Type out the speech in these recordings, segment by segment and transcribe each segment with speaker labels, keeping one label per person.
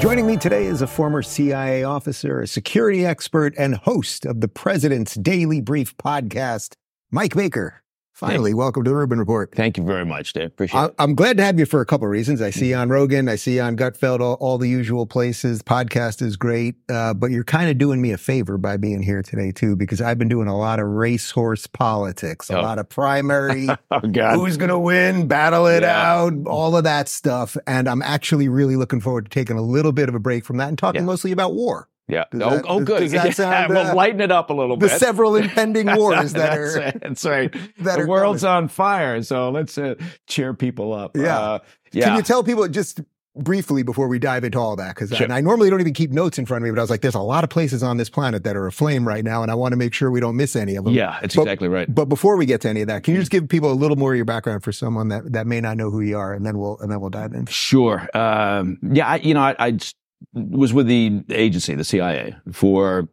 Speaker 1: Joining me today is a former CIA officer, a security expert, and host of the President's Daily Brief podcast, Mike Baker. Finally, welcome to the Rubin Report.
Speaker 2: Thank you very much, Dave. Appreciate
Speaker 1: I,
Speaker 2: it.
Speaker 1: I'm glad to have you for a couple of reasons. I see you on Rogan, I see you on Gutfeld, all, all the usual places. Podcast is great, uh, but you're kind of doing me a favor by being here today too, because I've been doing a lot of racehorse politics, a
Speaker 2: Oh.
Speaker 1: lot of primary,
Speaker 2: Oh God.
Speaker 1: who's going to win, battle it
Speaker 2: Yeah.
Speaker 1: out, all of that stuff. And I'm actually really looking forward to taking a little bit of a break from that and talking
Speaker 2: Yeah.
Speaker 1: mostly about war.
Speaker 2: Yeah.
Speaker 1: Does
Speaker 2: oh,
Speaker 1: that-
Speaker 2: oh, good.
Speaker 1: does that
Speaker 2: Yeah,
Speaker 1: sound, uh,
Speaker 2: we'll lighten it up a little bit.
Speaker 1: The several impending wars that
Speaker 2: that's,
Speaker 1: are.
Speaker 2: right, that's right.
Speaker 1: that
Speaker 2: the world's
Speaker 1: coming.
Speaker 2: on fire, so let's uh, cheer people up.
Speaker 1: Yeah.
Speaker 2: Uh, yeah.
Speaker 1: Can you tell people just briefly before we dive into all that? Because
Speaker 2: Sure.
Speaker 1: and I normally don't even keep notes in front of me, but I was like, there's a lot of places on this planet that are aflame right now, and I want to make sure we don't miss any of them.
Speaker 2: yeah, that's
Speaker 1: But-
Speaker 2: exactly right.
Speaker 1: But before we get to any of that, can you just give people a little more of your background for someone that, that may not know who you are, and then we'll and then we'll dive in.
Speaker 2: Sure. Um, yeah, I, you know, I, I just was with the agency, the CIA, for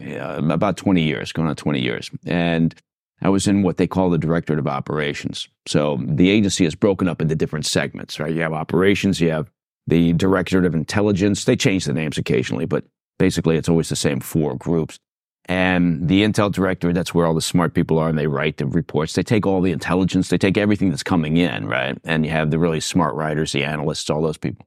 Speaker 2: uh, about 20 years, going on 20 years. And I was in what they call the Directorate of Operations. So the agency is broken up into different segments, right? You have operations, you have the Directorate of Intelligence. They change the names occasionally, but basically it's always the same four groups. And the Intel Directorate, that's where all the smart people are and they write the reports. They take all the intelligence, they take everything that's coming in, right? And you have the really smart writers, the analysts, all those people.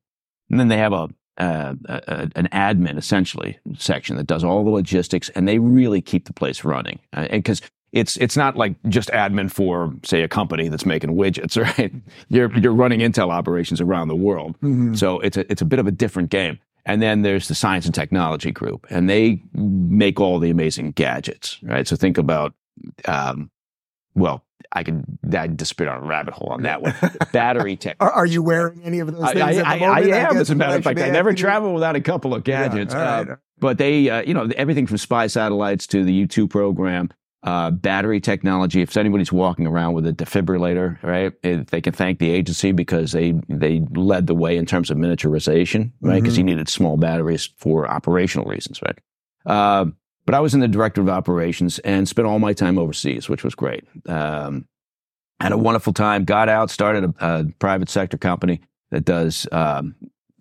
Speaker 2: And then they have a, uh, a an admin essentially section that does all the logistics, and they really keep the place running. Because it's it's not like just admin for say a company that's making widgets, right? You're you're running Intel operations around the world, so it's a it's a bit of a different game. And then there's the science and technology group, and they make all the amazing gadgets, right? So think about, um, well, I could I disappeared on a rabbit hole on that one. Battery tech.
Speaker 1: Are, are you wearing any of those things?
Speaker 2: I,
Speaker 1: the
Speaker 2: I, I am, as a matter of fact. I never travel without a couple of gadgets.
Speaker 1: all right.
Speaker 2: Uh, but they, uh, you know, everything from spy satellites to the U2 program, uh, battery technology. If anybody's walking around with a defibrillator, right, eh, they can thank the agency because they they led the way in terms of miniaturization, right? Because you needed small batteries for operational reasons, right? Uh, but I was in the director of operations and spent all my time overseas, which was great. Um, had a wonderful time. Got out, started a, a private sector company that does um,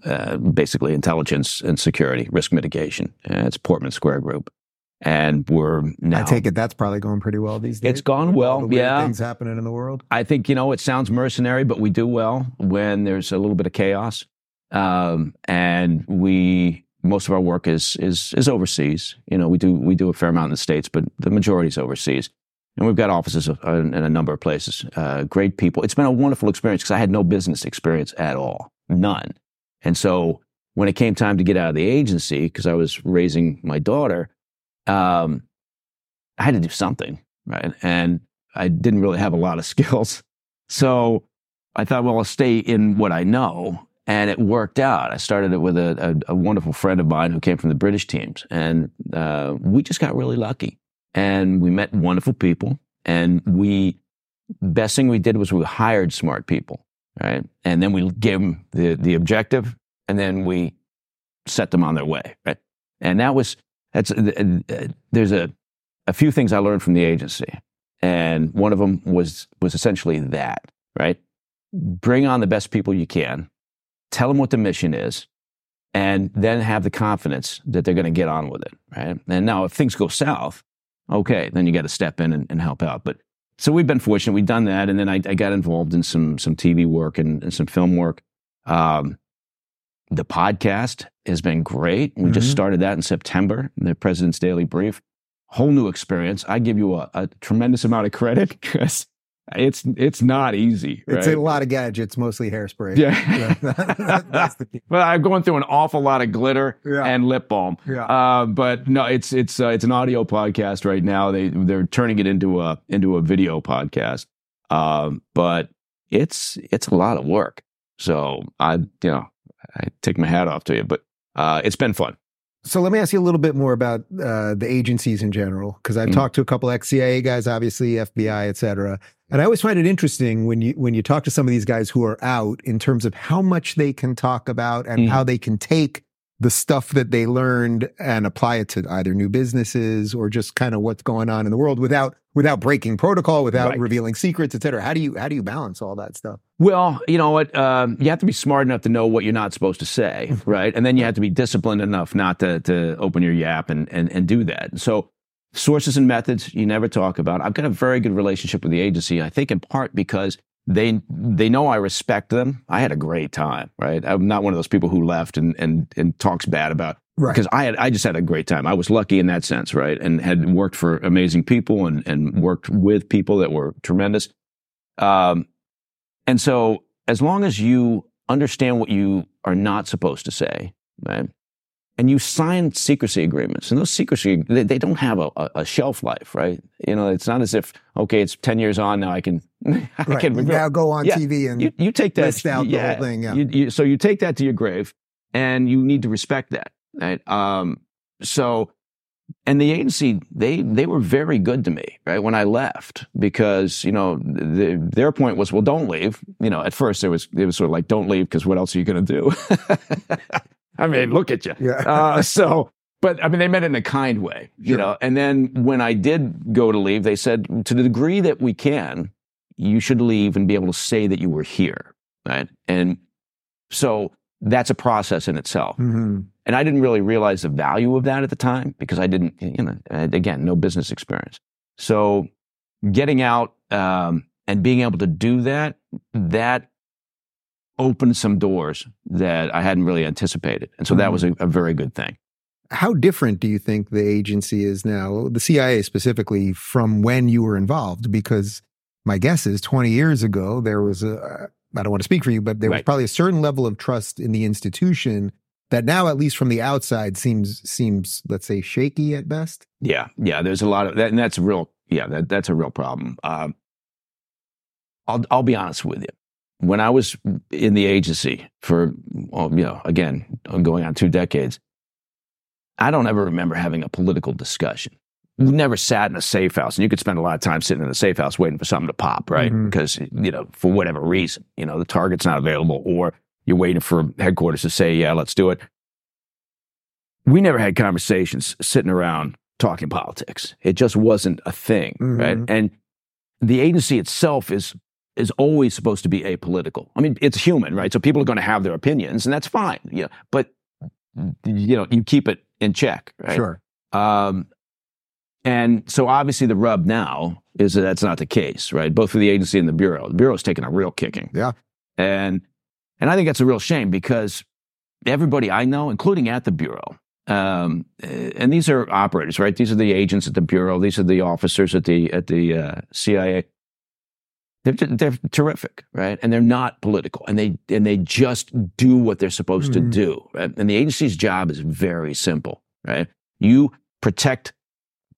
Speaker 2: uh, basically intelligence and security, risk mitigation. Uh, it's Portman Square Group, and we're now.
Speaker 1: I take it that's probably going pretty well these days.
Speaker 2: It's gone well,
Speaker 1: the
Speaker 2: yeah.
Speaker 1: Things happening in the world.
Speaker 2: I think you know it sounds mercenary, but we do well when there's a little bit of chaos, um, and we most of our work is is is overseas. You know, we do we do a fair amount in the states, but the majority is overseas. And we've got offices uh, in a number of places. Uh, great people. It's been a wonderful experience because I had no business experience at all, none. And so when it came time to get out of the agency, because I was raising my daughter, um, I had to do something, right? And I didn't really have a lot of skills. So I thought, well, I'll stay in what I know. And it worked out. I started it with a, a, a wonderful friend of mine who came from the British teams. And uh, we just got really lucky. And we met wonderful people. And we, best thing we did was we hired smart people, right? And then we gave them the, the objective and then we set them on their way, right? And that was, that's, uh, there's a, a few things I learned from the agency. And one of them was, was essentially that, right? Bring on the best people you can, tell them what the mission is, and then have the confidence that they're going to get on with it, right? And now if things go south, okay, then you got to step in and, and help out. But so we've been fortunate. We've done that. And then I, I got involved in some, some TV work and, and some film work. Um, the podcast has been great. We just
Speaker 1: Mhm.
Speaker 2: started that in September, the President's Daily Brief. Whole new experience. I give you a, a tremendous amount of credit because it's it's not easy.
Speaker 1: It's
Speaker 2: right?
Speaker 1: a lot of gadgets, mostly hairspray.
Speaker 2: Yeah.
Speaker 1: that's the key.
Speaker 2: But I'm going through an awful lot of glitter
Speaker 1: Yeah.
Speaker 2: and lip balm.
Speaker 1: Yeah.
Speaker 2: Uh, but no, it's it's uh, it's an audio podcast right now. They they're turning it into a into a video podcast. Um, but it's it's a lot of work. So I, you know, I take my hat off to you. But uh, it's been fun.
Speaker 3: So let me ask you a little bit more about uh, the agencies in general, because I've
Speaker 2: Mhm.
Speaker 3: talked to a couple ex CIA guys, obviously FBI, et cetera. And I always find it interesting when you when you talk to some of these guys who are out in terms of how much they can talk about and
Speaker 2: Mhm.
Speaker 3: how they can take the stuff that they learned and apply it to either new businesses or just kind of what's going on in the world without without breaking protocol, without
Speaker 2: Right.
Speaker 3: revealing secrets, et cetera. How do you how do you balance all that stuff?
Speaker 2: Well, you know what? Um, you have to be smart enough to know what you're not supposed to say, right? And then you have to be disciplined enough not to to open your yap and and and do that. So, sources and methods you never talk about. I've got a very good relationship with the agency. I think in part because they they know I respect them. I had a great time, right? I'm not one of those people who left and and and talks bad about
Speaker 3: Right.
Speaker 2: because I had I just had a great time. I was lucky in that sense, right? And had worked for amazing people and and worked with people that were tremendous. Um, and so as long as you understand what you are not supposed to say, right? And you sign secrecy agreements, and those secrecy they, they don't have a, a, shelf life, right? You know, it's not as if okay, it's ten years on now. I can, I
Speaker 3: Right.
Speaker 2: can
Speaker 3: now go on
Speaker 2: Yeah.
Speaker 3: TV and
Speaker 2: you, you take that
Speaker 3: list out the
Speaker 2: yeah,
Speaker 3: whole thing, yeah.
Speaker 2: You, you, so you take that to your grave, and you need to respect that. Right? Um, so, and the agency they they were very good to me, right? When I left, because you know the, their point was, well, don't leave. You know, at first it was it was sort of like, don't leave because what else are you going to do? I mean, look at you.
Speaker 3: Yeah.
Speaker 2: Uh, so, but I mean, they meant it in a kind way, you
Speaker 3: Sure.
Speaker 2: know. And then when I did go to leave, they said, to the degree that we can, you should leave and be able to say that you were here, right? And so that's a process in itself.
Speaker 3: Mhm.
Speaker 2: And I didn't really realize the value of that at the time because I didn't, you know, again, no business experience. So getting out um, and being able to do that, that opened some doors that I hadn't really anticipated. And so that was a, a very good thing.
Speaker 3: How different do you think the agency is now, the CIA specifically, from when you were involved? Because my guess is 20 years ago, there was a, I don't want to speak for you, but there was probably a certain level of trust in the institution that now, at least from the outside, seems, seems, let's say, shaky at best.
Speaker 2: Yeah, yeah. There's a lot of that, and that's a real, yeah, that, that's a real problem. Um, I'll I'll be honest with you. When I was in the agency for, well, you know, again, going on two decades, I don't ever remember having a political discussion. We never sat in a safe house, and you could spend a lot of time sitting in a safe house waiting for something to pop, right?
Speaker 3: Mhm.
Speaker 2: Because you know, for whatever reason, you know, the target's not available, or you're waiting for headquarters to say, "Yeah, let's do it." We never had conversations sitting around talking politics. It just wasn't a thing, right?
Speaker 3: Mhm.
Speaker 2: And the agency itself is is always supposed to be apolitical. I mean, it's human, right? So people are going to have their opinions, and that's fine, you know. But you know, you keep it in check, right?
Speaker 3: Sure.
Speaker 2: Um, and so obviously the rub now is that that's not the case, right? Both for the agency and the bureau. The bureau's taking a real kicking.
Speaker 3: Yeah.
Speaker 2: And and I think that's a real shame because everybody I know, including at the bureau, um, eh, and these are operators, right? These are the agents at the bureau. These are the officers at the at the uh, CIA. They're they're terrific, right? And they're not political, and they and they just do what they're supposed
Speaker 3: Mhm.
Speaker 2: to do. Right? And the agency's job is very simple, right? You protect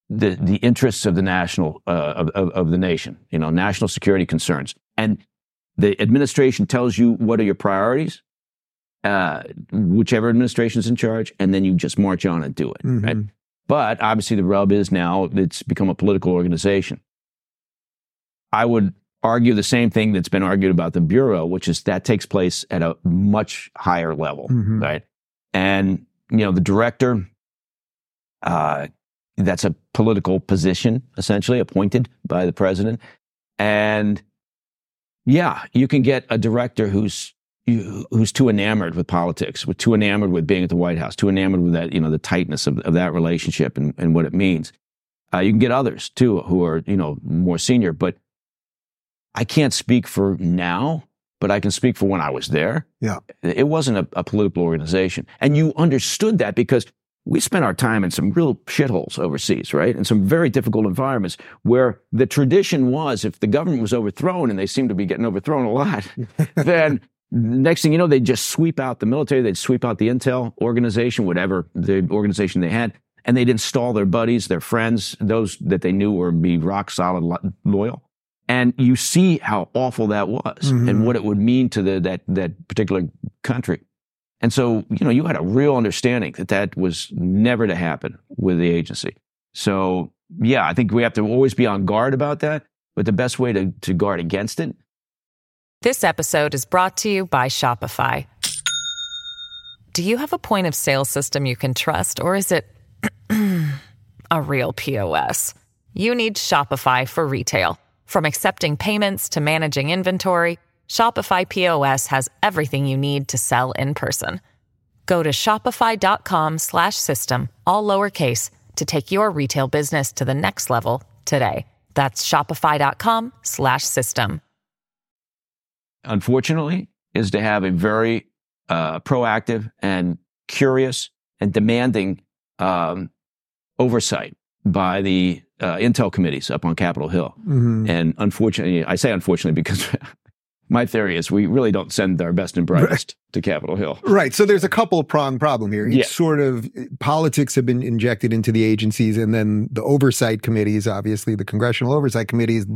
Speaker 2: the the interests of the national uh, of, of of the nation, you know, national security concerns, and the administration tells you what are your priorities, uh, whichever administration's in charge, and then you just march on and do it, right?
Speaker 3: Mhm.
Speaker 2: But obviously, the rub is now it's become a political organization. I would argue the same thing that's been argued about the Bureau, which is that takes place at a much higher level,
Speaker 3: Mhm.
Speaker 2: right? And, you know, the director, uh, that's a political position, essentially appointed by the president. And yeah, you can get a director who's you- who's too enamored with politics, with too enamored with being at the White House, too enamored with that, you know, the tightness of, of that relationship and, and what it means. Uh, you can get others too who are, you know, more senior, but I can't speak for now, but I can speak for when I was there.
Speaker 3: Yeah.
Speaker 2: It wasn't a, a political organization. And you understood that because we spent our time in some real shitholes overseas, right? In some very difficult environments where the tradition was if the government was overthrown, and they seemed to be getting overthrown a lot, then next thing you know, they'd just sweep out the military, they'd sweep out the intel organization, whatever the organization they had, and they'd install their buddies, their friends, those that they knew were be rock solid loyal. And you see how awful that was
Speaker 3: Mhm.
Speaker 2: and what it would mean to the, that, that particular country. And so, you know, you had a real understanding that that was never to happen with the agency. So, yeah, I think we have to always be on guard about that. But the best way to, to guard against it
Speaker 4: This episode is brought to you by Shopify. Do you have a point of sale system you can trust, or is it a real POS? You need Shopify for retail. From accepting payments to managing inventory, Shopify POS has everything you need to sell in person. Go to shopify.com slash system, all lowercase, to take your retail business to the next level today. That's shopify.com slash system.
Speaker 2: unfortunately, is to have a very uh, proactive and curious and demanding um, oversight by the uh, intel committees up on Capitol Hill.
Speaker 3: Mhm.
Speaker 2: And unfortunately, I say unfortunately because my theory is we really don't send our best and brightest to Capitol Hill.
Speaker 3: Right. So there's a couple prong problem here. It's
Speaker 2: Yeah.
Speaker 3: sort of politics have been injected into the agencies and then the oversight committees, obviously the congressional oversight committees,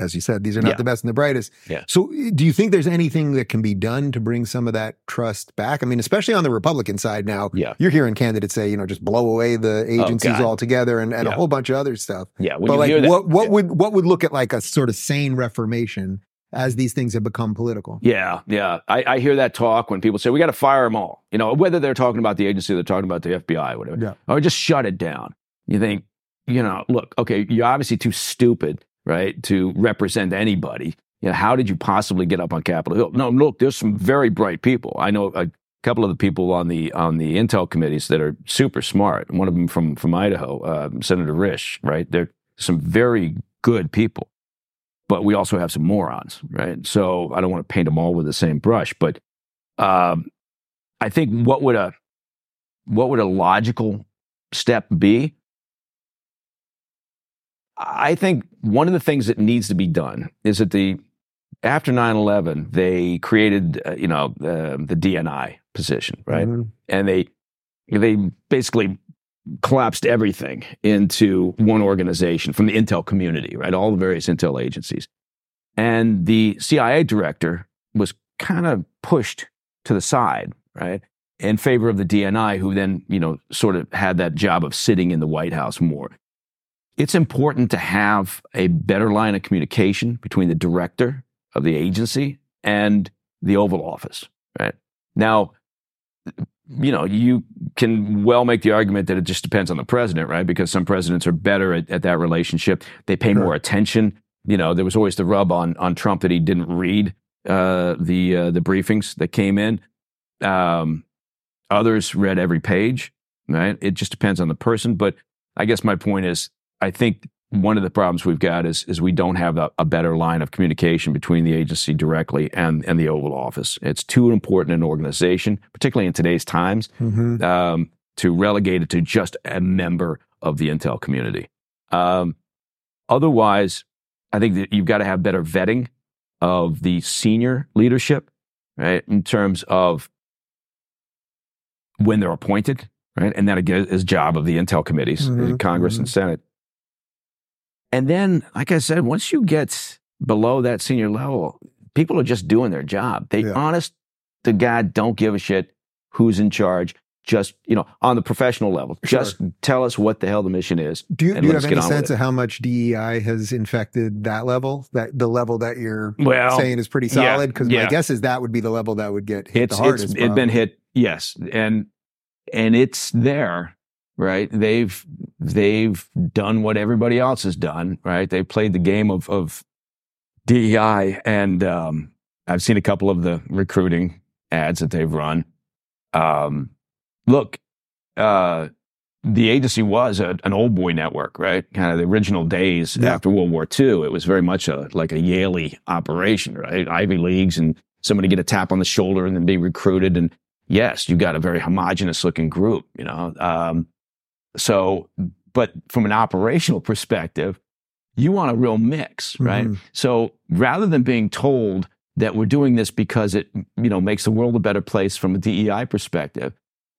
Speaker 3: as you said, these are not
Speaker 2: Yeah.
Speaker 3: the best and the brightest.
Speaker 2: Yeah.
Speaker 3: So do you think there's anything that can be done to bring some of that trust back? I mean, especially on the Republican side now,
Speaker 2: Yeah.
Speaker 3: you're hearing candidates say, you know, just blow away the oh, agencies
Speaker 2: God.
Speaker 3: altogether and, and a whole bunch of other stuff.
Speaker 2: Yeah, when
Speaker 3: but like
Speaker 2: that,
Speaker 3: what what
Speaker 2: yeah.
Speaker 3: would what would look at like a sort of sane reformation as these things have become political?
Speaker 2: Yeah, yeah. I, I hear that talk when people say we got to fire them all. You know, whether they're talking about the agency, they're talking about the FBI, whatever.
Speaker 3: Yeah.
Speaker 2: Or just shut it down. You think, you know, look, okay, you're obviously too stupid, right, to represent anybody. You know, how did you possibly get up on Capitol Hill? No, look, there's some very bright people. I know a couple of the people on the on the intel committees that are super smart. One of them from from Idaho, uh, Senator Risch, right? They're some very good people but we also have some morons, right? So I don't want to paint them all with the same brush, but um, I think what would a what would a logical step be? I think one of the things that needs to be done is that the after 9/11 they created uh, you know uh, the DNI position, right?
Speaker 3: Mhm.
Speaker 2: and they they basically collapsed everything into one organization from the intel community, right? All the various intel agencies. And the CIA director was kind of pushed to the side, right? In favor of the DNI, who then, you know, sort of had that job of sitting in the White House more. It's important to have a better line of communication between the director of the agency and the Oval Office, right? Now, you know, you can well make the argument that it just depends on the president, right? Because some presidents are better at, at that relationship. They pay
Speaker 3: Sure.
Speaker 2: more attention. You know, there was always the rub on on Trump that he didn't read uh, the uh, the briefings that came in. Um, others read every page, right? It just depends on the person. But I guess my point is, I think one of the problems we've got is is we don't have a, a better line of communication between the agency directly and and the Oval Office. It's too important an organization, particularly in today's times,
Speaker 3: Mhm.
Speaker 2: um, to relegate it to just a member of the intel community. Um, otherwise, I think that you've got to have better vetting of the senior leadership, right, in terms of when they're appointed, right, and that again is job of the intel committees,
Speaker 3: Mhm,
Speaker 2: Congress and Senate. And then, like I said, once you get below that senior level, people are just doing their job. They
Speaker 3: Yeah.
Speaker 2: honest to God don't give a shit who's in charge. Just, you know, on the professional level,
Speaker 3: Sure.
Speaker 2: just tell us what the hell the mission is.
Speaker 3: Do you, do you have any sense of how much DEI has infected that level? That the level that you're
Speaker 2: Well,
Speaker 3: saying is pretty solid? Because
Speaker 2: yeah.
Speaker 3: my guess is that would be the level that would get hit
Speaker 2: it's
Speaker 3: the hardest.
Speaker 2: it's it's been hit yes and and it's there right they've they've done what everybody else has done right they played the game of of DEI and um I've seen a couple of the recruiting ads that they've run um look uh the agency was a, an old boy network, right? Kind of the original days
Speaker 3: Yeah.
Speaker 2: after World War II. It was very much a like a Yale operation, right? Ivy Leagues and somebody get a tap on the shoulder and then be recruited. And yes, you got a very homogenous looking group, you know. Um, so, but from an operational perspective, you want a real mix, right?
Speaker 3: Mhm.
Speaker 2: So rather than being told that we're doing this because it, you know, makes the world a better place from a DEI perspective,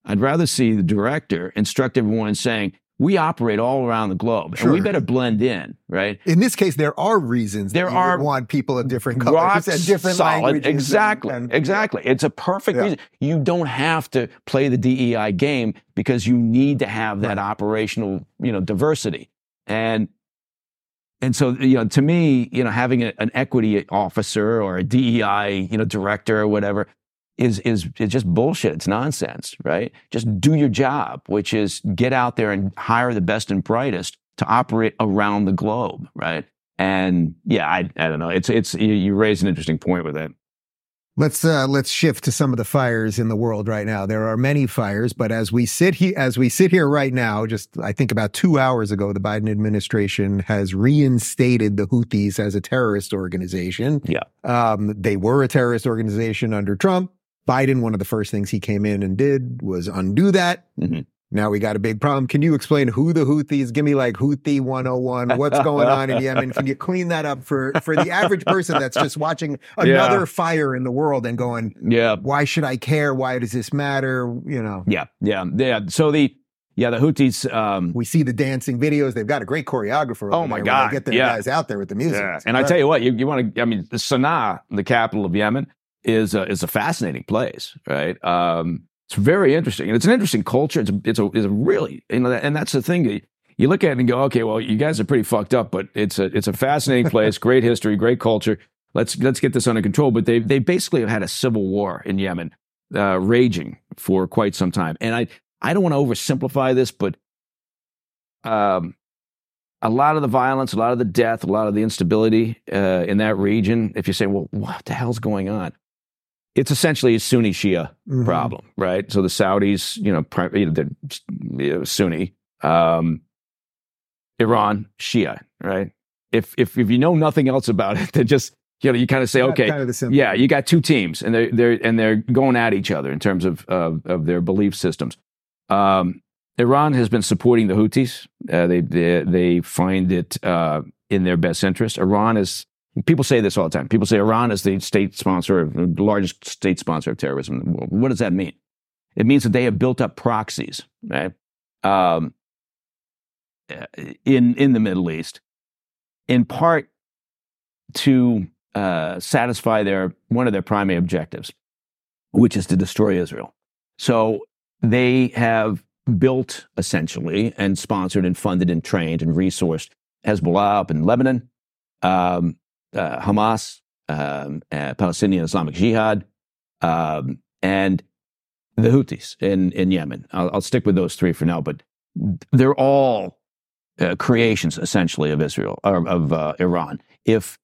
Speaker 2: I'd rather see the director instruct everyone saying, we operate all around the globe,
Speaker 3: Sure.
Speaker 2: and we better blend in, right?
Speaker 3: In this case, there are reasons
Speaker 2: There
Speaker 3: that you would
Speaker 2: are
Speaker 3: want people of different colors and different
Speaker 2: solid.
Speaker 3: languages.
Speaker 2: Exactly,
Speaker 3: and-
Speaker 2: exactly. It's a perfect
Speaker 3: Yeah.
Speaker 2: reason. You don't have to play the DEI game because you need to have that operational, you know, diversity. And and so, you know, to me, you know, having a, an equity officer or a DEI, you know, director or whatever is is is just bullshit. It's nonsense, right? Just do your job, which is get out there and hire the best and brightest to operate around the globe, right? And yeah, I I don't know. It's it's you, you raise an interesting point with that.
Speaker 3: Let's uh, let's shift to some of the fires in the world right now. There are many fires, but as we sit here, as we sit here right now, just I think about two hours ago, the Biden administration has reinstated the Houthis as a terrorist organization.
Speaker 2: Yeah.
Speaker 3: um, they were a terrorist organization under Trump. Biden, one of the first things he came in and did was undo that.
Speaker 2: Mhm.
Speaker 3: Now we got a big problem. Can you explain who the Houthis? Give me like Houthi 101. What's going on in Yemen? Can you clean that up for for the average person that's just watching another fire in the world and going,
Speaker 2: Yeah,
Speaker 3: why should I care? Why does this matter? You know,
Speaker 2: yeah, yeah, yeah. So the yeah the Houthis. Um,
Speaker 3: we see the dancing videos. They've got a great choreographer.
Speaker 2: Oh my God,
Speaker 3: They get their
Speaker 2: yeah.
Speaker 3: guys out there with the music.
Speaker 2: Yeah, and I tell you what, you, you want to. I mean, Sana'a, the capital of Yemen, is a, is a fascinating place, right? Um, it's very interesting, and it's an interesting culture. It's a, it's a, it's a really, you know, and that's the thing. that You look at it and go, okay, well, you guys are pretty fucked up, but it's a it's a fascinating place, great history, great culture. Let's let's get this under control. But they they basically have had a civil war in Yemen, uh, raging for quite some time. And I I don't want to oversimplify this, but um, a lot of the violence, a lot of the death, a lot of the instability uh, in that region. If you say, well, what the hell's going on? It's essentially a Sunni Shia
Speaker 3: Mhm.
Speaker 2: problem, right? So the Saudis, you know, pri- you know they're Sunni, um, Iran Shia, right? If if if you know nothing else about it, then just you know you kind of say, okay,
Speaker 3: kind of
Speaker 2: yeah, you got two teams, and they're they're and they're going at each other in terms of of, of their belief systems. Um, Iran has been supporting the Houthis. Uh, they, they they find it uh, in their best interest. Iran is people say this all the time. People say Iran is the state sponsor, of, the largest state sponsor of terrorism in the world. What does that mean? It means that they have built up proxies, right? Um, uh, in in the Middle East, in part to uh, satisfy their one of their primary objectives, which is to destroy Israel. So they have built essentially and sponsored and funded and trained and resourced Hezbollah up in Lebanon, um, uh, Hamas, um, uh, Palestinian Islamic Jihad, um, and the Houthis in, in Yemen. I'll, I'll stick with those three for now, but they're all uh, creations essentially of Israel or of uh, Iran. If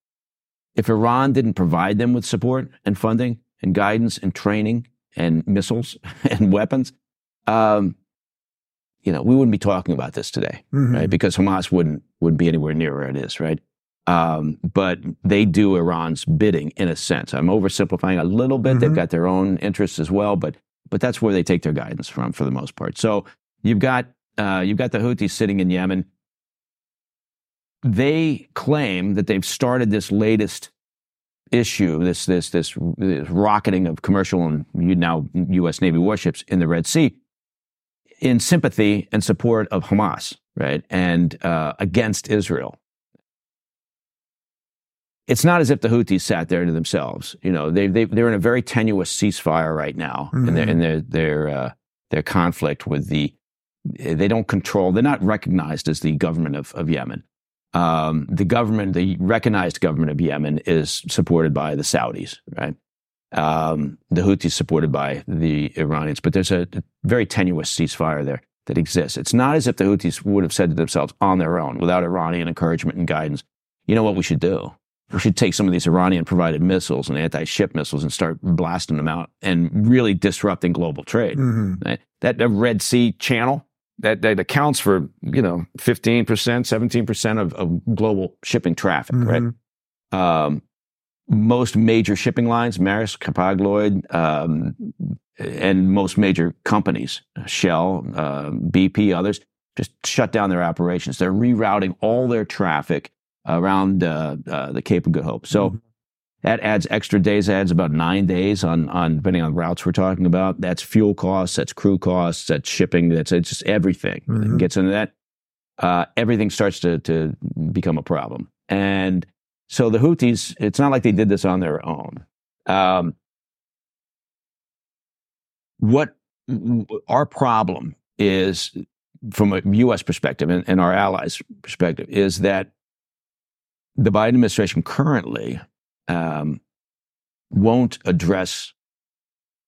Speaker 2: if Iran didn't provide them with support and funding and guidance and training and missiles and weapons, um, you know, we wouldn't be talking about this today,
Speaker 3: Mhm.
Speaker 2: right? Because Hamas wouldn't wouldn't be anywhere near where it is, right? Um, but they do Iran's bidding in a sense. I'm oversimplifying a little bit. They've
Speaker 3: Mhm.
Speaker 2: got their own interests as well, but but that's where they take their guidance from for the most part. So you've got uh, you've got the Houthis sitting in Yemen. They claim that they've started this latest issue, this this this, this rocketing of commercial and now U.S. Navy warships in the Red Sea, in sympathy and support of Hamas, right, and uh, against Israel. It's not as if the Houthis sat there to themselves. You know, they they they're in a very tenuous ceasefire right now in their in their their uh, their conflict with the. They don't control. They're not recognized as the government of of Yemen. Um, the government, the recognized government of Yemen, is supported by the Saudis, right? Um, the Houthis supported by the Iranians, but there's a very tenuous ceasefire there that exists. It's not as if the Houthis would have said to themselves on their own, without Iranian encouragement and guidance, you know what we should do? We should take some of these Iranian provided missiles and anti ship missiles and start blasting them out and really disrupting global trade.
Speaker 3: Mhm.
Speaker 2: Right? That, that Red Sea channel, that, that accounts for, you know, 15%, 17% of, of global shipping traffic, right?
Speaker 3: Mhm.
Speaker 2: um, most major shipping lines, Maersk, Hapag-Lloyd, um, and most major companies, Shell, uh, BP, others, just shut down their operations. They're rerouting all their traffic around uh, uh, the Cape of Good Hope. So
Speaker 3: Mhm.
Speaker 2: that adds extra days, adds about nine days on, on depending on routes we're talking about. That's fuel costs, that's crew costs, that's shipping, that's it's just everything
Speaker 3: Mhm.
Speaker 2: gets into that. uh, everything starts to to become a problem. And so the Houthis, it's not like they did this on their own. Um, what our problem is, from a U.S. perspective and, and our allies' perspective, is that the Biden administration currently um, won't address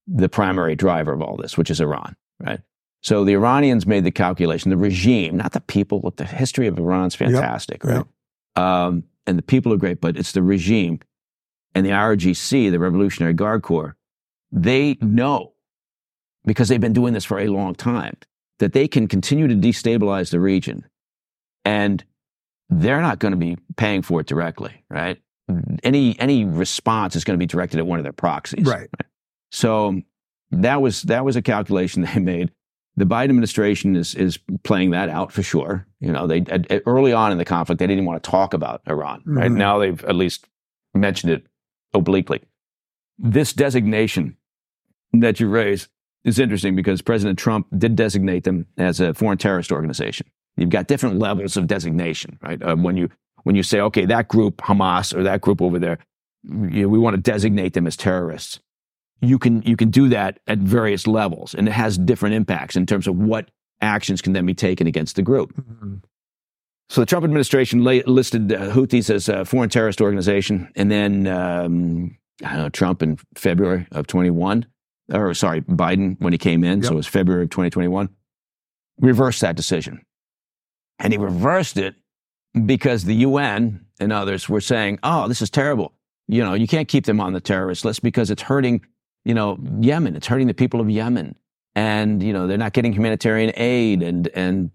Speaker 2: the primary driver of all this, which is Iran, right? So the Iranians made the calculation, the regime, not the people. The history of Iran's fantastic,
Speaker 3: Yep,
Speaker 2: right? Um, and the people are great, but it's the regime and the RGC, the Revolutionary Guard Corps. They know because they've been doing this for a long time that they can continue to destabilize the region, and they're not going to be paying for it directly, right? Any any response is going to be directed at one of their proxies,
Speaker 3: Right.
Speaker 2: so that was that was a calculation they made. The Biden administration is is playing that out for sure. You know, they at, at- early on in the conflict they didn't want to talk about Iran. Right
Speaker 3: Mhm.
Speaker 2: now they've at least mentioned it obliquely. This designation that you raise is interesting because President Trump did designate them as a foreign terrorist organization. You've got different levels of designation, right? Uh, when you when you say, okay, that group, Hamas, or that group over there, you know, we want to designate them as terrorists you can you can do that at various levels and it has different impacts in terms of what actions can then be taken against the group
Speaker 3: Mhm.
Speaker 2: so the trump administration la- listed uh, houthis as a foreign terrorist organization and then um, I don't know, trump in february of 21 or sorry biden when he came in so it was february of 2021 reversed that decision and he reversed it because the un and others were saying oh this is terrible you know you can't keep them on the terrorist list because it's hurting you know, Yemen. It's hurting the people of Yemen. And, you know, they're not getting humanitarian aid. And, and,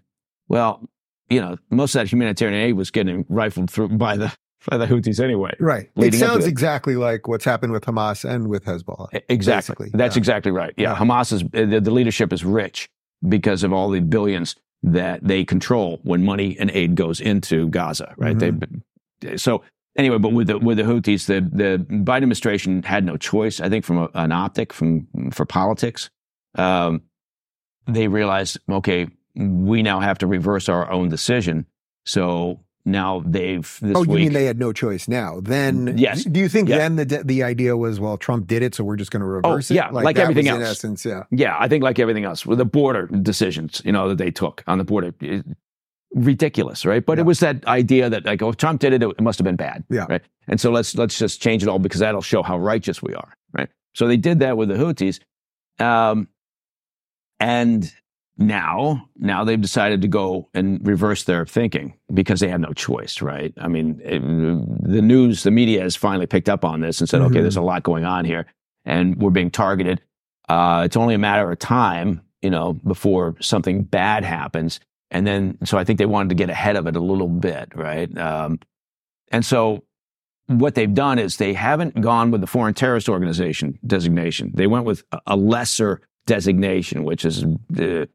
Speaker 2: well, you know, most of that humanitarian aid was getting rifled through by the, by the Houthis anyway.
Speaker 3: Right. It
Speaker 2: Leading up to
Speaker 3: sounds
Speaker 2: it.
Speaker 3: exactly like what's happened with Hamas and with Hezbollah.
Speaker 2: Exactly.
Speaker 3: Basically,
Speaker 2: That's
Speaker 3: yeah.
Speaker 2: exactly right. Yeah.
Speaker 3: Yeah.
Speaker 2: Hamas is, uh, the, the leadership is rich because of all the billions that they control when money and aid goes into Gaza, right?
Speaker 3: Mhm.
Speaker 2: They, so anyway, but with the, with the Houthis, the, the Biden administration had no choice, I think, from a, an optic, from, for politics. Um, they realized, okay, we now have to reverse our own decision. So now they've, this
Speaker 3: oh, you
Speaker 2: week,
Speaker 3: mean they had no choice now? Then,
Speaker 2: Yes.
Speaker 3: Do you think
Speaker 2: Yeah.
Speaker 3: then the the idea was, well, Trump did it, so we're just going to reverse it?
Speaker 2: Oh, yeah, like
Speaker 3: that
Speaker 2: everything
Speaker 3: was In
Speaker 2: else.
Speaker 3: essence, yeah.
Speaker 2: Yeah, I think like everything else, with the border decisions, you know, that they took on the border, it- ridiculous, right? But
Speaker 3: Yeah.
Speaker 2: it was that idea that like, oh, if Trump did it, it must have been bad,
Speaker 3: Yeah.
Speaker 2: right? And so let's let's just change it all because that'll show how righteous we are, right? So they did that with the Houthis, um, and now now they've decided to go and reverse their thinking because they have no choice, right? I mean, it, the news, the media has finally picked up on this and said, okay,
Speaker 3: Mhm.
Speaker 2: there's a lot going on here, and we're being targeted. Uh, it's only a matter of time, you know, before something bad happens. And then, so I think they wanted to get ahead of it a little bit, right? Um, and so what they've done is they haven't gone with the foreign terrorist organization designation. They went with a- lesser designation, which is uh,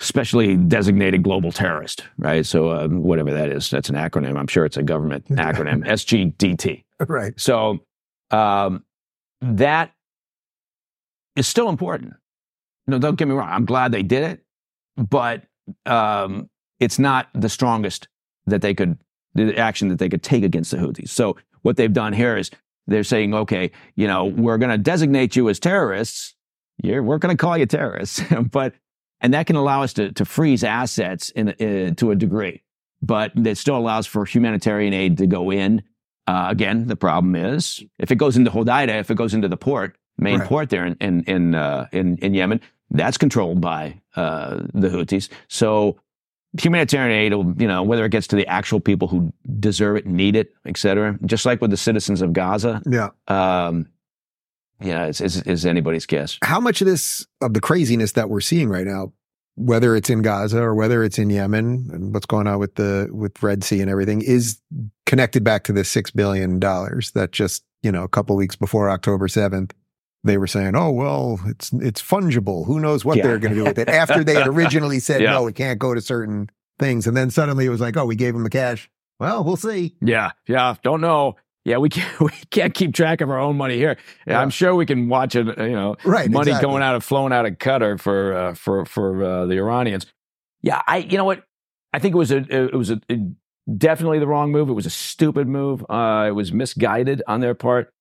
Speaker 2: specially designated global terrorist, right? So um, whatever that is, that's an acronym. I'm sure it's a government acronym, SGDT.
Speaker 3: Right.
Speaker 2: So um, that is still important. No, don't get me wrong. I'm glad they did it, but um, it's not the strongest that they could, the action that they could take against the Houthis. So what they've done here is they're saying, okay, you know, we're going to designate you as terrorists. You're, we're going to call you terrorists, but and that can allow us to to freeze assets in, uh, to a degree, but it still allows for humanitarian aid to go in. Uh, again, the problem is if it goes into Hodeida, if it goes into the port, main
Speaker 3: Right.
Speaker 2: port there in in in, uh, in in Yemen, that's controlled by uh, the Houthis. So humanitarian aid, will, you know, whether it gets to the actual people who deserve it, need it, et cetera, just like with the citizens of Gaza,
Speaker 3: Yeah.
Speaker 2: um, yeah, it's, it's, it's anybody's guess.
Speaker 3: How much of this, of the craziness that we're seeing right now, whether it's in Gaza or whether it's in Yemen and what's going on with the, with Red Sea and everything is connected back to the $6 billion that just, you know, a couple weeks before October 7th, they were saying, oh, well, it's, it's fungible. Who knows what
Speaker 2: Yeah.
Speaker 3: they're going to do with it after they had originally said,
Speaker 2: Yeah.
Speaker 3: no, it can't go to certain things. And then suddenly it was like, oh, we gave them the cash. Well, we'll see.
Speaker 2: Yeah, yeah, don't know. Yeah, we can't we can't keep track of our own money here.
Speaker 3: Yeah.
Speaker 2: I'm sure we can watch it. You know,
Speaker 3: Right.
Speaker 2: money
Speaker 3: exactly.
Speaker 2: going out of flowing out of Qatar for uh, for for uh, the Iranians. Yeah, I you know what, I think it was a it was a, definitely the wrong move. It was a stupid move. Uh, it was misguided on their part.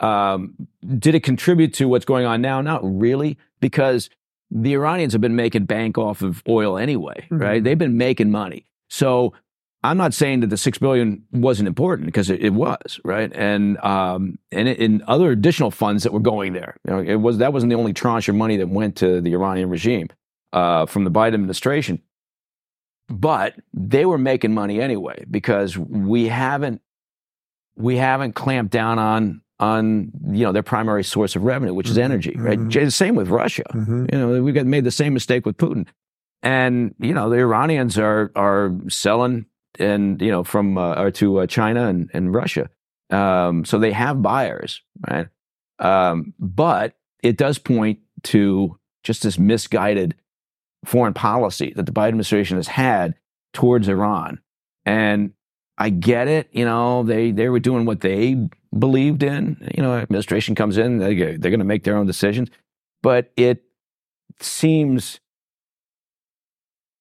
Speaker 2: Um, did it contribute to what's going on now? Not really, because the Iranians have been making bank off of oil anyway,
Speaker 3: Mhm.
Speaker 2: right? They've been making money. So I'm not saying that the six billion wasn't important because it, it was, right? And um, and and other additional funds that were going there. You know, it was that wasn't the only tranche of money that went to the Iranian regime uh, from the Biden administration. But they were making money anyway because we haven't we haven't clamped down on on you know their primary source of revenue, which is
Speaker 3: Mhm.
Speaker 2: energy, right?
Speaker 3: Mhm.
Speaker 2: Same with Russia.
Speaker 3: Mhm.
Speaker 2: You know, we've got made the same mistake with Putin, and you know the Iranians are are selling and you know from uh, or to uh, China and, and Russia, um, so they have buyers, right? Um, but it does point to just this misguided foreign policy that the Biden administration has had towards Iran, and I get it. You know, they they were doing what they believed in. You know, administration comes in, they they're going to make their own decisions, but it seems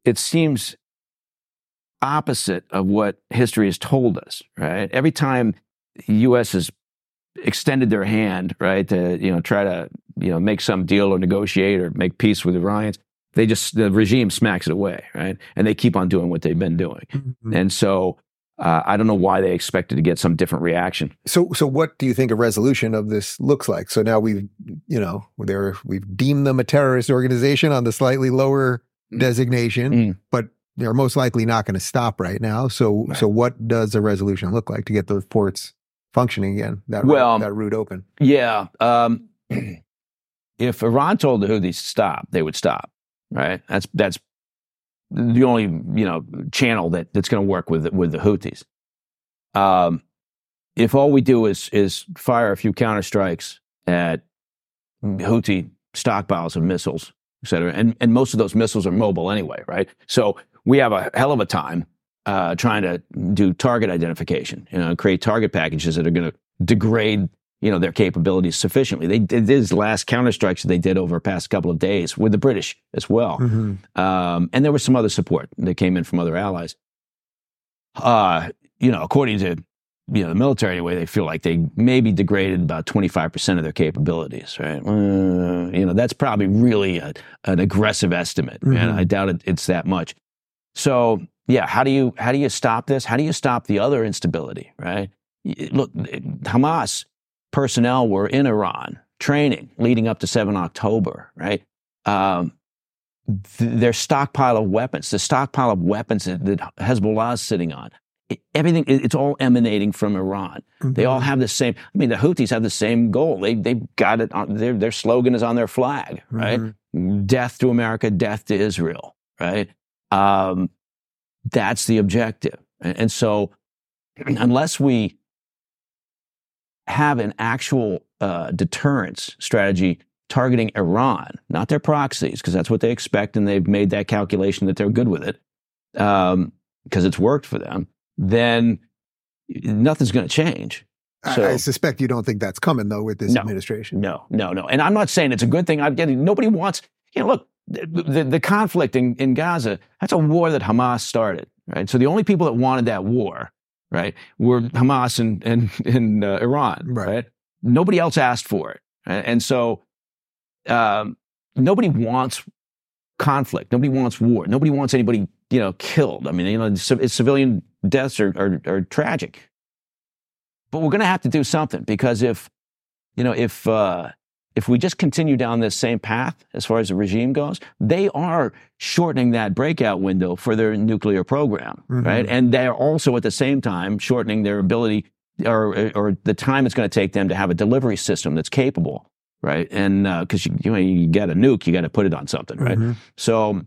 Speaker 2: it seems opposite of what history has told us. Right, every time the U.S. has extended their hand, right, to you know try to you know make some deal or negotiate or make peace with the Iranians, they just the regime smacks it away, right, and they keep on doing what they've been doing,
Speaker 3: Mhm.
Speaker 2: and so. Uh, I don't know why they expected to get some different reaction.
Speaker 1: So, so what do you think a resolution of this looks like? So now we've, you know, there we've deemed them a terrorist organization on the slightly lower
Speaker 2: Mm.
Speaker 1: designation,
Speaker 2: Mm.
Speaker 1: but they're most likely not going to stop right now. So,
Speaker 2: Right.
Speaker 1: so what does a resolution look like to get those ports functioning again? That
Speaker 2: Well-
Speaker 1: that route open.
Speaker 2: Yeah. Um, if Iran told the Houthis to stop, they would stop. Right. That's that's the only you know channel that that's going to work with with the Houthis. Um, if all we do is is fire a few counter strikes at Houthi stockpiles of missiles, et cetera, and and most of those missiles are mobile anyway, right? So we have a hell of a time uh, trying to do target identification, you know, create target packages that are going to degrade you know their capabilities sufficiently. They did these last counter strikes that they did over the past couple of days with the British as well,
Speaker 1: Mhm.
Speaker 2: um, and there was some other support that came in from other allies. Uh, you know, according to you know the military anyway, they feel like they maybe degraded about twenty five percent of their capabilities. Right? Uh, you know, that's probably really a, an aggressive estimate, and
Speaker 1: Mhm.
Speaker 2: I doubt it, it's that much. So yeah, how do you how do you stop this? How do you stop the other instability? Right? Look, Hamas personnel were in Iran training leading up to 7 October, right? Um, th- their stockpile of weapons, the stockpile of weapons that, that Hezbollah is sitting on, it- everything, it- it's all emanating from Iran. They all have the same, I mean, the Houthis have the same goal. They, they've got it on, their, their slogan is on their flag, right?
Speaker 1: Mhm.
Speaker 2: Death to America, death to Israel, right? Um, that's the objective. And, and so, unless we have an actual uh, deterrence strategy targeting Iran, not their proxies, because that's what they expect, and they've made that calculation that they're good with it, because it's worked for them, then nothing's going to change.
Speaker 1: I, I suspect you don't think that's coming though with this
Speaker 2: No.
Speaker 1: administration.
Speaker 2: No, no, no. And I'm not saying it's a good thing. I'm getting nobody wants. You know, look, the, the, the conflict in, in Gaza. That's a war that Hamas started, right? So the only people that wanted that war, right, were Hamas and and, and uh, Iran,
Speaker 1: Right.
Speaker 2: right. Nobody else asked for it, right? and so um, nobody wants conflict. Nobody wants war. Nobody wants anybody, you know, killed. I mean, you know, civilian deaths are, are, are tragic. But we're going to have to do something because if, you know, if uh, if we just continue down this same path as far as the regime goes, they are shortening that breakout window for their nuclear program,
Speaker 1: Mhm.
Speaker 2: right? And they are also at the same time shortening their ability or or the time it's going to take them to have a delivery system that's capable, right? And because you you, know, you get a nuke, you got to put it on something, right?
Speaker 1: Mhm.
Speaker 2: So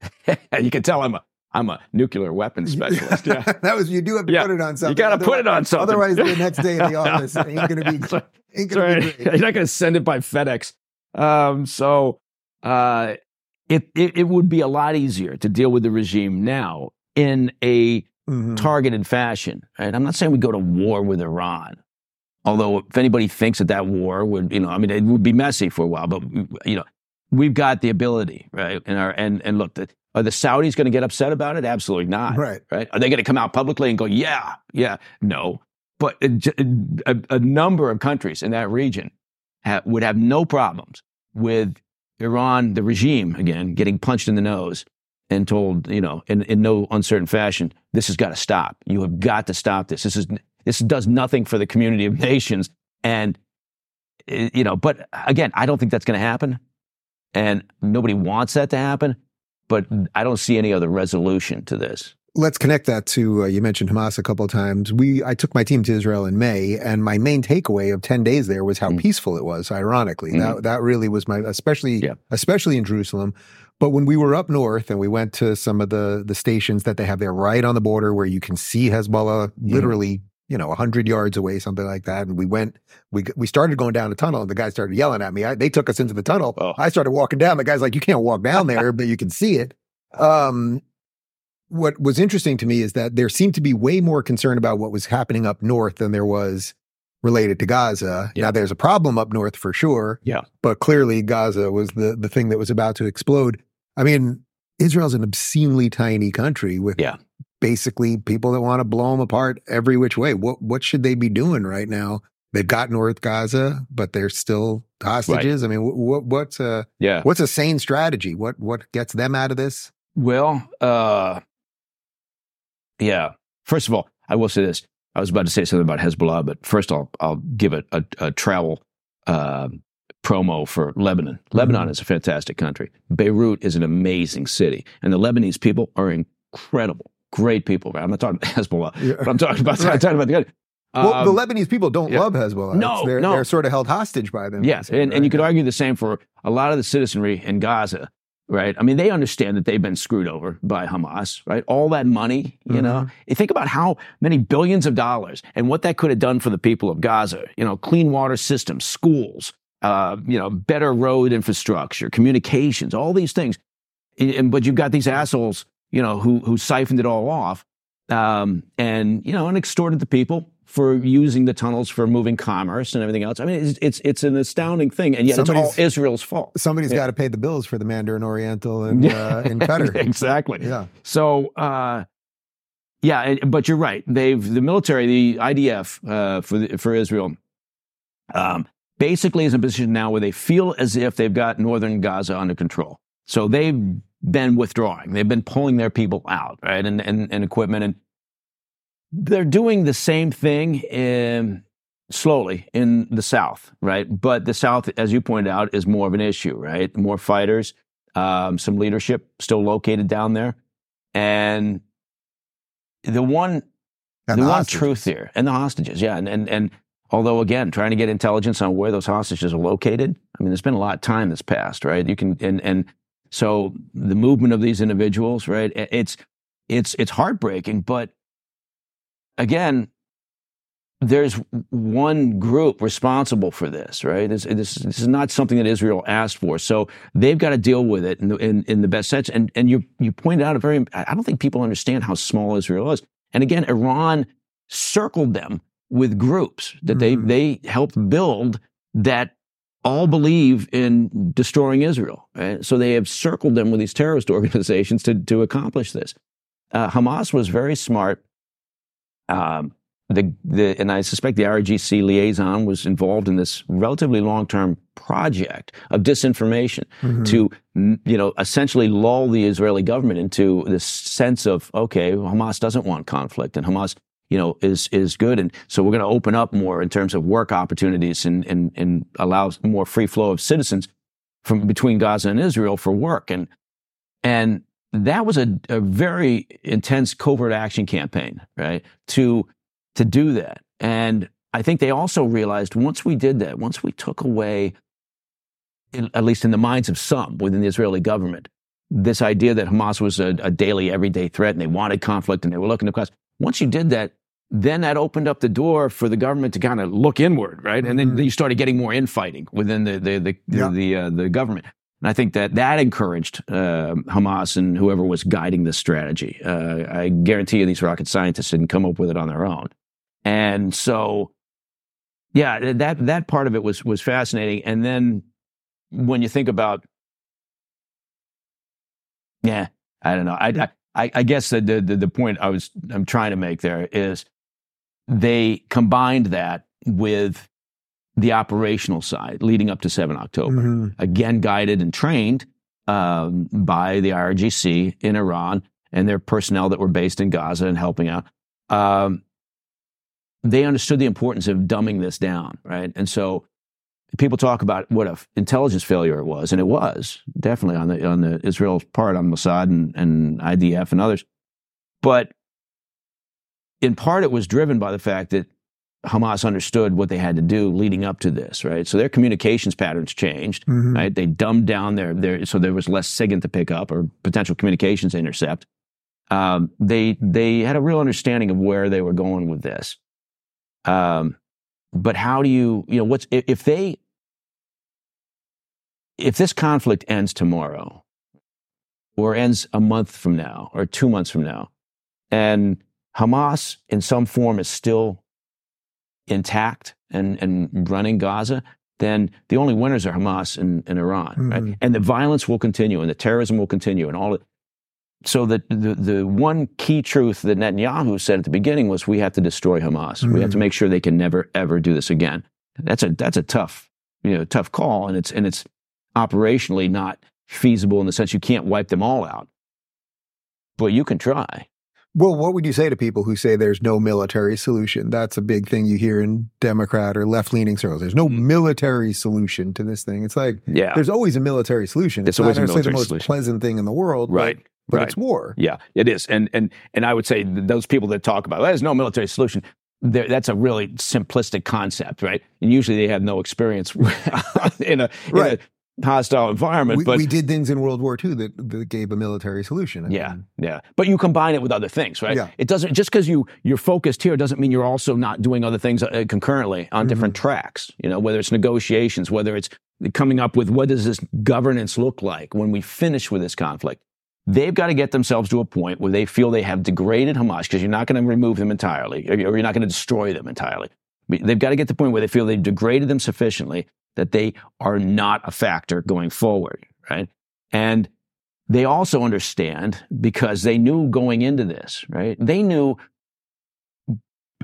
Speaker 2: you can tell I'm a I'm a nuclear weapons specialist. Yeah.
Speaker 1: that was you do have to
Speaker 2: Yeah.
Speaker 1: put it on something.
Speaker 2: You got to put it on something.
Speaker 1: Otherwise, the next day in the office ain't going to be
Speaker 2: That's
Speaker 1: ain't going to
Speaker 2: right.
Speaker 1: be
Speaker 2: You're not going to send it by FedEx. Um, so uh, it, it it would be a lot easier to deal with the regime now in a
Speaker 1: Mhm.
Speaker 2: targeted fashion. Right? I'm not saying we go to war with Iran. Although if anybody thinks that that war would, you know, I mean, it would be messy for a while, but you know, we've got the ability, right? And our and and look, the, Are the Saudis going to get upset about it? Absolutely not.
Speaker 1: Right.
Speaker 2: Right. Are they going to come out publicly and go, yeah, yeah? No. But a, a, a number of countries in that region ha- would have no problems with Iran, the regime, again, getting punched in the nose and told, you know, in, in no uncertain fashion, this has got to stop. You have got to stop this. This is this does nothing for the community of nations. And eh, you know, but again, I don't think that's going to happen, and nobody wants that to happen. But I don't see any other resolution to this.
Speaker 1: Let's connect that to uh, you mentioned Hamas a couple of times. We I took my team to Israel in May, and my main takeaway of ten days there was how
Speaker 2: Mm.
Speaker 1: peaceful it was. Ironically,
Speaker 2: Mhm.
Speaker 1: that that really was my especially
Speaker 2: Yeah.
Speaker 1: especially in Jerusalem. But when we were up north and we went to some of the the stations that they have there right on the border where you can see Hezbollah
Speaker 2: Mm-hmm.
Speaker 1: literally, you know, 100 yards away, something like that. And we went, we we started going down the tunnel and the guy started yelling at me. I, they took us into the tunnel.
Speaker 2: Oh.
Speaker 1: I started walking down. The guy's like, you can't walk down there, but you can see it. Um, what was interesting to me is that there seemed to be way more concern about what was happening up north than there was related to Gaza.
Speaker 2: Yeah.
Speaker 1: Now there's a problem up north for sure.
Speaker 2: Yeah.
Speaker 1: But clearly Gaza was the the thing that was about to explode. I mean, Israel's an obscenely tiny country with
Speaker 2: Yeah.
Speaker 1: Basically people that want to blow them apart every which way. What what should they be doing right now? They've got North Gaza, but they're still hostages. I mean, what what's a
Speaker 2: Yeah.
Speaker 1: what's a sane strategy? What what gets them out of this?
Speaker 2: Well, uh, yeah. First of all, I will say this. I was about to say something about Hezbollah, but first I'll I'll give it a, a travel uh, promo for Lebanon. Lebanon is a fantastic country. Beirut is an amazing city, and the Lebanese people are incredible, great people. Man. I'm not talking about Hezbollah, but I'm talking about I'm talking about the country.
Speaker 1: Well,
Speaker 2: Um,
Speaker 1: the Lebanese people don't
Speaker 2: yeah.
Speaker 1: love Hezbollah.
Speaker 2: No,
Speaker 1: they're,
Speaker 2: no.
Speaker 1: they're sort of held hostage by them.
Speaker 2: Yes, and, and you could argue the same for a lot of the citizenry in Gaza, right? I mean, they understand that they've been screwed over by Hamas, right? All that money, you know. You think about how many billions of dollars and what that could have done for the people of Gaza. You know, clean water systems, schools, uh, you know, better road infrastructure, communications, all these things. And- but you've got these assholes, you know, who who siphoned it all off, um, and you know, and extorted the people for using the tunnels for moving commerce and everything else. I mean, it's it's, it's an astounding thing, and yet it's all Israel's fault.
Speaker 1: Somebody's
Speaker 2: Yeah.
Speaker 1: got to pay the bills for the Mandarin Oriental and uh, in Qatar.
Speaker 2: exactly.
Speaker 1: Yeah.
Speaker 2: So, uh, yeah, but you're right. They've the military, the IDF uh, for the, for Israel, um, basically is in a position now where they feel as if they've got northern Gaza under control. So they've been withdrawing. They've been pulling their people out, right, and and, and equipment, and they're doing the same thing in, slowly in the South, right? But the South, as you pointed out, is more of an issue, right? More fighters, um, some leadership still located down there, and the one
Speaker 1: And
Speaker 2: the,
Speaker 1: the
Speaker 2: one truth here, and the hostages, yeah, and and and although again, trying to get intelligence on where those hostages are located, I mean, there's been a lot of time that's passed, right? You can and and so the movement of these individuals, right? It's it's it's heartbreaking, but again, there's one group responsible for this, right? This, this, this is not something that Israel asked for. So they've got to deal with it in the, in, in the best sense. And, and you, you pointed out a very, I don't think people understand how small Israel is. And again, Iran circled them with groups that they, mm-hmm. they helped build that all believe in destroying Israel. Right? So they have circled them with these terrorist organizations to, to accomplish this. Uh, Hamas was very smart. Um, the, the, and I suspect the RGC liaison was involved in this relatively long-term project of disinformation
Speaker 1: Mhm.
Speaker 2: to, you know, essentially lull the Israeli government into this sense of, okay, Hamas doesn't want conflict and Hamas, you know, is, is good. And so we're going to open up more in terms of work opportunities and, and, and allow more free flow of citizens from between Gaza and Israel for work. And, and that was a, a very intense covert action campaign, right? To, to do that. And I think they also realized once we did that, once we took away, at least in the minds of some within the Israeli government, this idea that Hamas was a, a daily, everyday threat and they wanted conflict and they were looking cause. Once you did that, then that opened up the door for the government to kind of look inward, right? And then
Speaker 1: Mhm.
Speaker 2: you started getting more infighting within the the the
Speaker 1: Yeah.
Speaker 2: the, uh, the government. And I think that that encouraged uh, Hamas and whoever was guiding this strategy. Uh, I guarantee you, these rocket scientists didn't come up with it on their own. And so, yeah, that that part of it was was fascinating. And then when you think about, yeah, I don't know. I, I, I guess the, the, the point I was, I'm trying to make there is they combined that with the operational side leading up to 7 October.
Speaker 1: Mhm.
Speaker 2: Again, guided and trained um, by the IRGC in Iran and their personnel that were based in Gaza and helping out. Um, they understood the importance of dumbing this down, right? And so people talk about what a f- intelligence failure it was, and it was definitely on the on the Israel's part, on Mossad and, and IDF and others. But in part, it was driven by the fact that Hamas understood what they had to do leading up to this, right? So their communications patterns changed,
Speaker 1: Mhm.
Speaker 2: right? They dumbed down their, their so there was less SIGINT to pick up or potential communications intercept. Um, they they had a real understanding of where they were going with this. Um, but how do you, you know, what's if, if they if this conflict ends tomorrow, or ends a month from now, or two months from now, and Hamas in some form is still intact and, and running Gaza, then the only winners are Hamas and, and Iran, right?
Speaker 1: Mhm.
Speaker 2: And the violence will continue and the terrorism will continue and all it. So the, the, the one key truth that Netanyahu said at the beginning was we have to destroy Hamas. We have to
Speaker 1: Mhm.
Speaker 2: make sure they can never, ever do this again. That's a, that's a tough, you know, tough call. And it's, and it's operationally not feasible in the sense you can't wipe them all out. But you can try.
Speaker 1: Well, what would you say to people who say there's no military solution? That's a big thing you hear in Democrat or left leaning circles. There's no
Speaker 2: Mm.
Speaker 1: military solution to this thing. It's like
Speaker 2: Yeah.
Speaker 1: there's always a military solution.
Speaker 2: There's
Speaker 1: It's
Speaker 2: always
Speaker 1: not necessarily the most
Speaker 2: solution.
Speaker 1: pleasant thing in the world,
Speaker 2: Right.
Speaker 1: But,
Speaker 2: right.
Speaker 1: it's war.
Speaker 2: Yeah, it is, and and and I would say th- those people that talk about there's no military solution. That's a really simplistic concept, right? And usually they have no experience in a,
Speaker 1: Right.
Speaker 2: in a hostile environment.
Speaker 1: We,
Speaker 2: but
Speaker 1: we did things in World War II that, that gave a military solution. I
Speaker 2: yeah,
Speaker 1: mean,
Speaker 2: yeah. But you combine it with other things, right?
Speaker 1: Yeah.
Speaker 2: It doesn't just because you you're focused here doesn't mean you're also not doing other things uh, concurrently on different
Speaker 1: Mm-hmm.
Speaker 2: tracks. You know, whether it's negotiations, whether it's coming up with what does this governance look like when we finish with this conflict. They've got to get themselves to a point where they feel they have degraded Hamas because you're not going to remove them entirely, or or you're not going to destroy them entirely. They've got to get to the point where they feel they've degraded them sufficiently that they are not a factor going forward, right? And they also understand because they knew going into this, right? They knew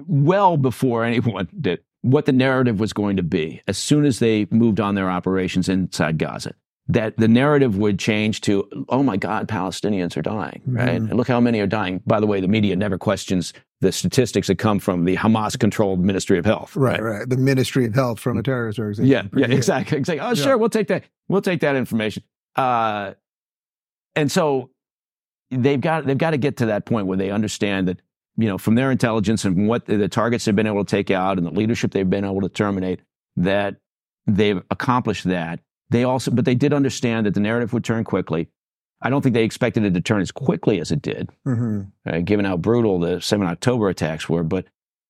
Speaker 2: well before anyone did what the narrative was going to be as soon as they moved on their operations inside Gaza. That the narrative would change to, oh my God, Palestinians are dying, right?
Speaker 1: Mhm.
Speaker 2: And look how many are dying. By the way, the media never questions the statistics that come from the Hamas controlled Ministry of Health.
Speaker 1: Right, right. The Ministry of Health from a terrorist organization.
Speaker 2: Yeah, yeah, exactly. exactly. Oh,
Speaker 1: Yeah.
Speaker 2: sure, we'll take that. We'll take that information. Uh, and so they've got they've got to get to that point where they understand that you know from their intelligence and what the, the targets they've been able to take out and the leadership they've been able to terminate that they've accomplished that. They also, but they did understand that the narrative would turn quickly. I don't think they expected it to turn as quickly as it did
Speaker 1: Mhm.
Speaker 2: uh, given how brutal the 7 October attacks were, but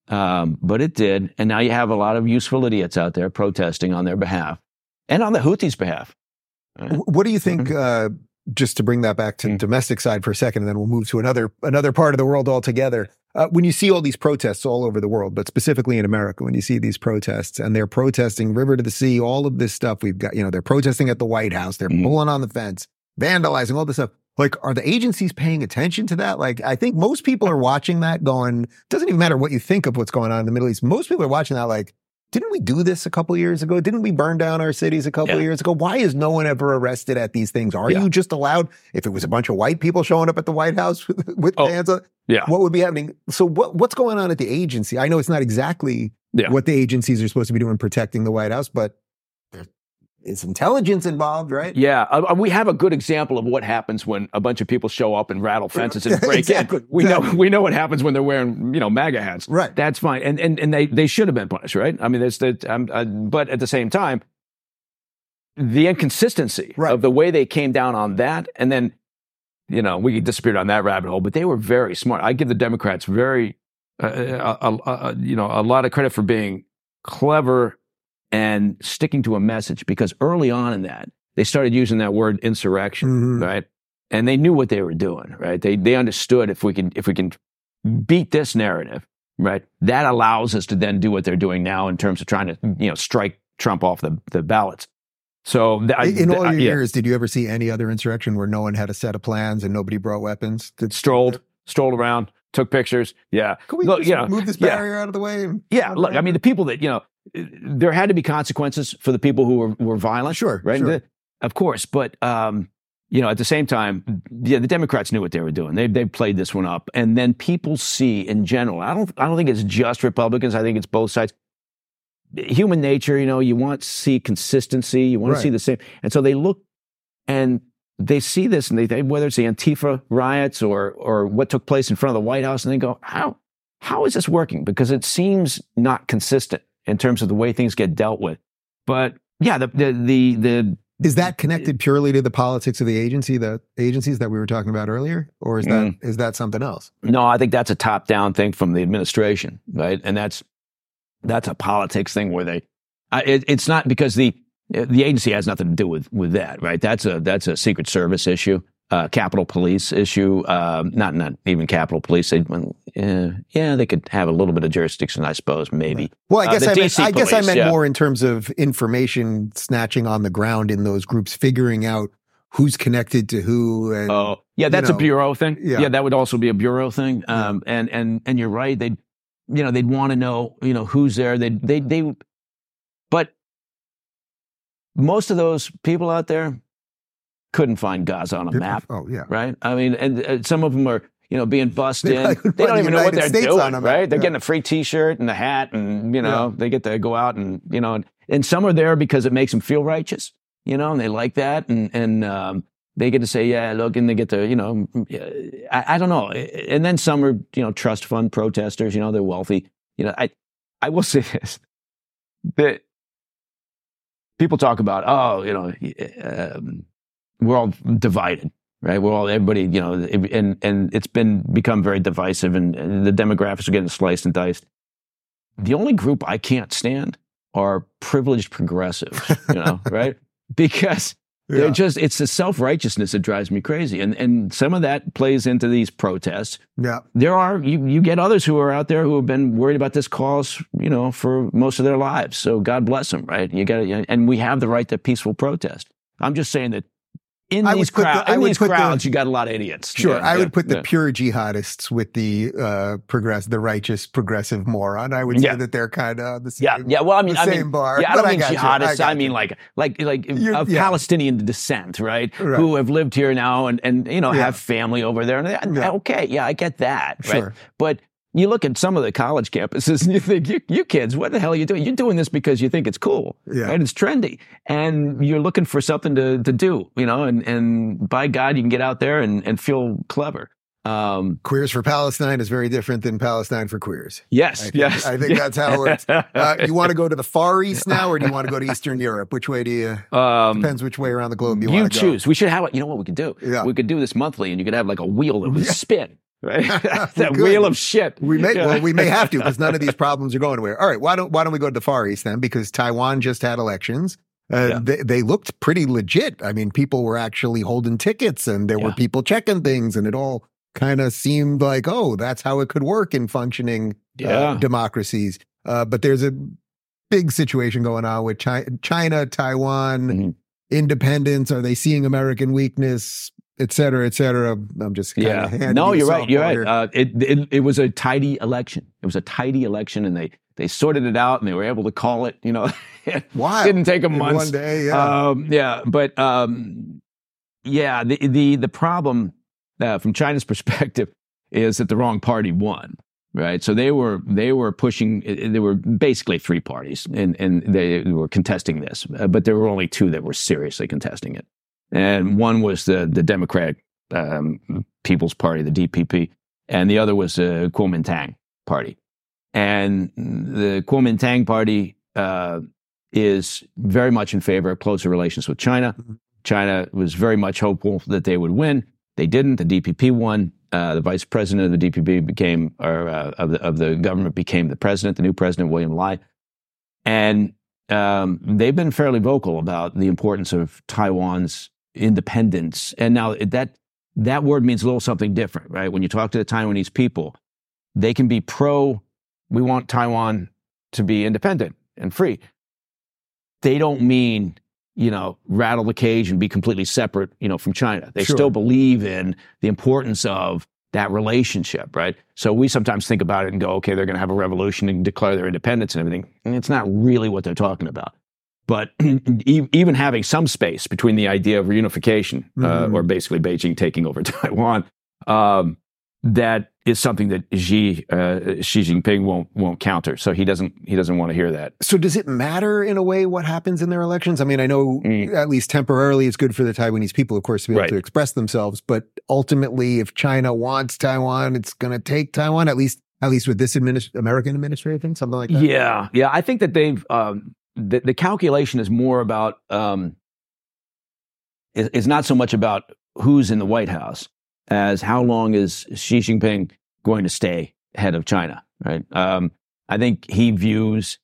Speaker 2: um, but it did. And now you have a lot of useful idiots out there protesting on their behalf and on the Houthis' behalf.
Speaker 1: Wh- What do you think?
Speaker 2: Mm-hmm.
Speaker 1: Uh, just to bring that back to
Speaker 2: Mm.
Speaker 1: domestic side for a second, and then we'll move to another another part of the world altogether. Uh, when you see all these protests all over the world, but specifically in America, when you see these protests and they're protesting river to the sea, all of this stuff we've got, you know, they're protesting at the White House, they're
Speaker 2: Mhm.
Speaker 1: pulling on the fence, vandalizing all this stuff. Like, are the agencies paying attention to that? Like, I think most people are watching that going, doesn't even matter what you think of what's going on in the Middle East. Most people are watching that like, didn't we do this a couple years ago? Didn't we burn down our cities a couple
Speaker 2: Yeah.
Speaker 1: years ago? Why is no one ever arrested at these things? Are
Speaker 2: Yeah.
Speaker 1: you just allowed? If it was a bunch of white people showing up at the White House with, with
Speaker 2: Oh,
Speaker 1: hands on,
Speaker 2: Yeah.
Speaker 1: what would be happening? So what what's going on at the agency? I know it's not exactly
Speaker 2: Yeah.
Speaker 1: what the agencies are supposed to be doing protecting the White House, but is intelligence involved, right?
Speaker 2: Yeah, uh, uh, we have a good example of what happens when a bunch of people show up and rattle fences and break
Speaker 1: Exactly,
Speaker 2: in. We know we know what happens when they're wearing you know MAGA hats.
Speaker 1: Right.
Speaker 2: That's fine, and and and they they should have been punished, right? I mean, there's the um, uh, but at the same time, the inconsistency
Speaker 1: Right.
Speaker 2: of the way they came down on that, and then you know we disappeared on that rabbit hole. But they were very smart. I give the Democrats very uh, uh, uh, uh, you know a lot of credit for being clever and sticking to a message because early on in that they started using that word insurrection
Speaker 1: Mhm.
Speaker 2: right and they knew what they were doing right they they understood if we can if we can beat this narrative right that allows us to then do what they're doing now in terms of trying to you know strike trump off the the ballots So th-
Speaker 1: In all
Speaker 2: th-
Speaker 1: your
Speaker 2: yeah.
Speaker 1: years, did you ever see any other insurrection where no one had a set of plans and nobody brought weapons? Did,
Speaker 2: strolled, strolled around, took pictures. Yeah,
Speaker 1: Can we
Speaker 2: Look,
Speaker 1: just
Speaker 2: you know,
Speaker 1: move this
Speaker 2: yeah.
Speaker 1: barrier out of the way?
Speaker 2: yeah. Look, I mean, the people that you know, there had to be consequences for the people who were were violent.
Speaker 1: Sure,
Speaker 2: right?
Speaker 1: sure.
Speaker 2: The- of course, but um, you know, at the same time, yeah, the Democrats knew what they were doing. They they played this one up, and then people see in general. I don't I don't think it's just Republicans. I think it's both sides. Human nature, you know, you want to see consistency. You want
Speaker 1: Right.
Speaker 2: to see the same, and so they look and they see this, and they think whether it's the Antifa riots or or what took place in front of the White House, and they go, how how is this working? Because it seems not consistent in terms of the way things get dealt with. But yeah, the the the, the
Speaker 1: Is that connected purely to the politics of the agency, the agencies that we were talking about earlier, or is that mm. is that something else?
Speaker 2: No, I think that's a top down thing from the administration, right? And that's that's a politics thing where they. I it, it's not because the the agency has nothing to do with with that, right? That's a that's a Secret Service issue, uh, Capitol Police issue. Um, not not even Capitol Police. They, well, uh, yeah, they could have a little bit of jurisdiction, I suppose, maybe.
Speaker 1: Well, I
Speaker 2: Uh,
Speaker 1: guess
Speaker 2: the
Speaker 1: I meant, I guess I meant
Speaker 2: yeah.
Speaker 1: more in terms of information snatching on the ground in those groups, figuring out who's connected to who. And
Speaker 2: Oh, yeah, that's
Speaker 1: know,
Speaker 2: a bureau thing.
Speaker 1: yeah.
Speaker 2: Yeah. that would also be a bureau thing.
Speaker 1: Yeah.
Speaker 2: Um, and and and you're right. They, you know, they'd want to know, you know, who's there. They they they, but most of those people out there couldn't find Gaza on a map,
Speaker 1: Oh yeah.
Speaker 2: right? I mean, and uh, some of them are. You know, being bussed
Speaker 1: They
Speaker 2: in. They don't
Speaker 1: the
Speaker 2: even know what they're
Speaker 1: States
Speaker 2: doing, right? They're
Speaker 1: yeah.
Speaker 2: getting a free T-shirt and a hat, and you know, they get to go out and you know, and, and some are there because it makes them feel righteous, you know, and they like that, and and um, they get to say, yeah, look, and they get to, you know, I, I don't know. And then some are, you know, trust fund protesters, you know, they're wealthy. You know, I, I will say this, that people talk about, oh, you know, um, we're all divided, right? We're all, everybody, you know, and, and it's been become very divisive and, and the demographics are getting sliced and diced. The only group I can't stand are privileged progressives, you know, right? Because they're just it's the self-righteousness that drives me crazy and and some of that plays into these protests
Speaker 1: Yeah.
Speaker 2: there are you you get others who are out there who have been worried about this cause you know for most of their lives so god bless them right you got and we have the right to peaceful protest i'm just saying that in
Speaker 1: I
Speaker 2: these,
Speaker 1: would put the- I
Speaker 2: in
Speaker 1: would
Speaker 2: these
Speaker 1: put the-
Speaker 2: crowds you got a lot of idiots
Speaker 1: Sure.
Speaker 2: Yeah,
Speaker 1: I
Speaker 2: yeah,
Speaker 1: would put the
Speaker 2: yeah.
Speaker 1: pure jihadists with the uh progress the righteous progressive moron. I would say that they're kind of the same.
Speaker 2: yeah, yeah. Well, I mean, I
Speaker 1: same
Speaker 2: mean,
Speaker 1: bar,
Speaker 2: Yeah, I don't
Speaker 1: I
Speaker 2: mean.
Speaker 1: I
Speaker 2: jihadists. I,
Speaker 1: got
Speaker 2: mean like, like, like
Speaker 1: You're-
Speaker 2: of. Palestinian descent, right?
Speaker 1: Right.
Speaker 2: Who have lived here now and and you know have family over there. And they- okay, yeah, I get that, right?
Speaker 1: Sure.
Speaker 2: But you look at some of the college campuses and you think, you, you kids, what the hell are you doing? You're doing this because you think it's cool,
Speaker 1: Yeah.
Speaker 2: right? It's trendy, and you're looking for something to to do, you know. And and by God, you can get out there and and feel clever. Um,
Speaker 1: Queers for Palestine is very different than Palestine for queers.
Speaker 2: yes,
Speaker 1: I think,
Speaker 2: yes.
Speaker 1: I think that's how it works. Uh, you want to go to the Far East now, or do you want to go to Eastern Europe? Which way do you?
Speaker 2: um,
Speaker 1: Depends which way around the globe you,
Speaker 2: you
Speaker 1: want to go.
Speaker 2: You choose. We should have, you know what we could do?
Speaker 1: Yeah.
Speaker 2: We could do this monthly and you could have like a wheel that would
Speaker 1: Yeah.
Speaker 2: spin, right? that
Speaker 1: could.
Speaker 2: wheel of shit.
Speaker 1: We may well we may have to because none of these problems are going anywhere. All right, why don't why don't we go to the Far East then? Because Taiwan just had elections. Uh,
Speaker 2: Yeah.
Speaker 1: they, they looked pretty legit. I mean, people were actually holding tickets, and there were people checking things, and it all kind of seemed like, oh, that's how it could work in functioning uh, democracies. Uh, but there's a big situation going on with China, China Taiwan,
Speaker 2: Mhm.
Speaker 1: independence. Are they seeing American weakness, et cetera, et cetera? I'm just
Speaker 2: Yeah. No,
Speaker 1: you
Speaker 2: you're right. You're right. Uh, it, it it was a tidy election. It was a tidy election, and they they sorted it out, and they were able to call it. You know, it
Speaker 1: Wow.
Speaker 2: didn't take them
Speaker 1: In
Speaker 2: months.
Speaker 1: one day, yeah.
Speaker 2: Um, yeah, but um, yeah, the the the problem uh, from China's perspective is that the wrong party won. Right, so they were they were pushing. uh, There were basically three parties, and and they were contesting this, uh, but there were only two that were seriously contesting it, and one was the the Democratic um, People's Party, the DPP, and the other was the Kuomintang Party, and the Kuomintang Party uh, is very much in favor of closer relations with China.
Speaker 1: Mhm.
Speaker 2: China was very much hopeful that they would win. They didn't. The DPP won. Uh, the vice president of the DPP became, or uh, of the of the government became the president. The new president, William Lai, and um, they've been fairly vocal about the importance of Taiwan's independence. And now that that word means a little something different, right? When you talk to the Taiwanese people, they can be pro. We want Taiwan to be independent and free. They don't mean you know, rattle the cage and be completely separate, you know, from China. They
Speaker 1: Sure.
Speaker 2: still believe in the importance of that relationship, right? So we sometimes think about it and go, okay, they're going to have a revolution and declare their independence and everything. And it's not really what they're talking about. But even having some space between the idea of reunification, uh,
Speaker 1: Mhm.
Speaker 2: or basically Beijing taking over Taiwan, um, that is something that Xi uh, Xi Jinping won't won't counter. So he doesn't he doesn't want to hear that.
Speaker 1: So does it matter in a way what happens in their elections? I mean, I know
Speaker 2: Mm.
Speaker 1: at least temporarily it's good for the Taiwanese people, of course, to be able
Speaker 2: Right.
Speaker 1: to express themselves. But ultimately, if China wants Taiwan, it's going to take Taiwan. At least, at least with this adminis- American administration, something like that.
Speaker 2: Yeah, yeah. I think that they've um, the, the calculation is more about um, is, is not so much about who's in the White House as how long is Xi Jinping going to stay head of China. Right. Um, I think he views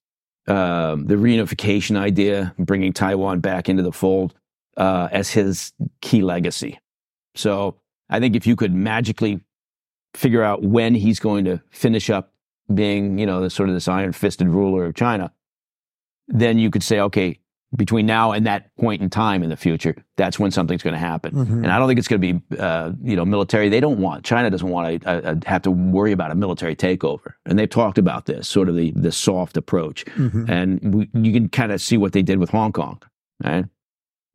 Speaker 2: um, the reunification idea, bringing Taiwan back into the fold, uh, as his key legacy. So I think if you could magically figure out when he's going to finish up being, you know, the sort of this iron-fisted ruler of China, then you could say, okay, between now and that point in time in the future, that's when something's going to happen.
Speaker 1: Mhm.
Speaker 2: And I don't think it's going to be, uh, you know, military. They don't want China doesn't want to uh, have to worry about a military takeover. And they've talked about this sort of the the soft approach.
Speaker 1: Mhm.
Speaker 2: And we, you can kind of see what they did with Hong Kong. Right,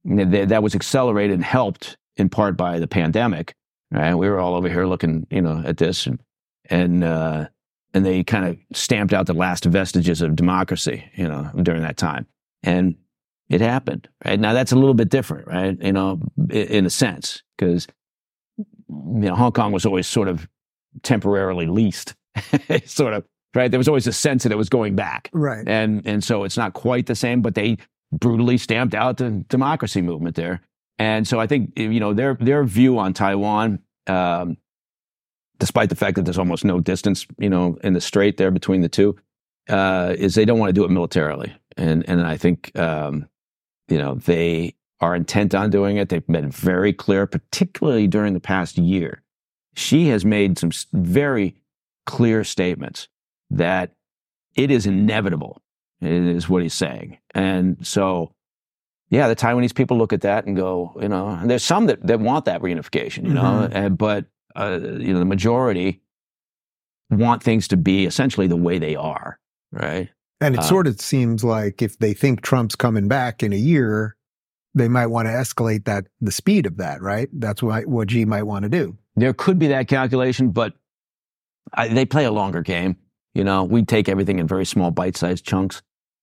Speaker 2: they- that was accelerated and helped in part by the pandemic. Right, we were all over here looking, you know, at this and and uh, and they kind of stamped out the last vestiges of democracy, you know, during that time. And it happened. Right now, that's a little bit different, right? You know, in a sense, because you know, Hong Kong was always sort of temporarily leased, sort of right. There was always a sense that it was going back,
Speaker 1: Right.
Speaker 2: and and so it's not quite the same. But they brutally stamped out the democracy movement there, and so I think you know their their view on Taiwan. Um, Despite the fact that there's almost no distance, you know, in the strait there between the two, uh, is they don't want to do it militarily, and and I think um, you know they are intent on doing it. They've been very clear, particularly during the past year. Xi has made some very clear statements that it is inevitable, is what he's saying. And so, yeah, the Taiwanese people look at that and go, you know, and there's some that, that want that reunification, you know, and, but, uh, you know, the majority want things to be essentially the way they are, right?
Speaker 1: And it
Speaker 2: Uh,
Speaker 1: sort of seems like if they think Trump's coming back in a year, they might want to escalate that the speed of that, right? That's what what Xi might want to do.
Speaker 2: There could be that calculation, but I, they play a longer game. You know, we take everything in very small bite-sized chunks.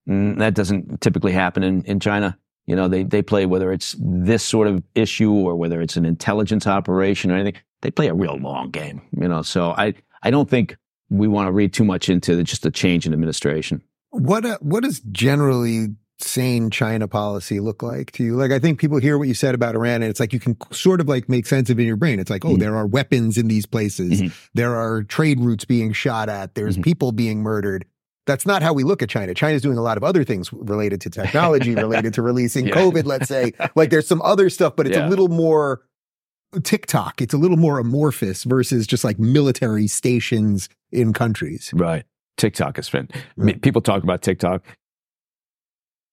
Speaker 2: Mm, that doesn't typically happen in, in China. You know, they, they play whether it's this sort of issue or whether it's an intelligence operation or anything, they play a real long game, you know. So I, I don't think we want to read too much into the, just a change in administration.
Speaker 1: What uh, what does generally sane China policy look like to you? Like, I think people hear what you said about Iran, and it's like you can sort of like make sense of it in your brain. It's like, oh,
Speaker 2: Mhm.
Speaker 1: there are weapons in these places.
Speaker 2: Mhm.
Speaker 1: There are trade routes being shot at. There's
Speaker 2: Mhm.
Speaker 1: people being murdered. That's not how we look at China. China's doing a lot of other things related to technology, related to releasing
Speaker 2: Yeah.
Speaker 1: COVID, let's say. Like there's some other stuff, but it's
Speaker 2: Yeah.
Speaker 1: a little more TikTok. It's a little more amorphous versus just like military stations in countries.
Speaker 2: Right. TikTok has been.
Speaker 1: Yeah.
Speaker 2: mean, people talk about TikTok.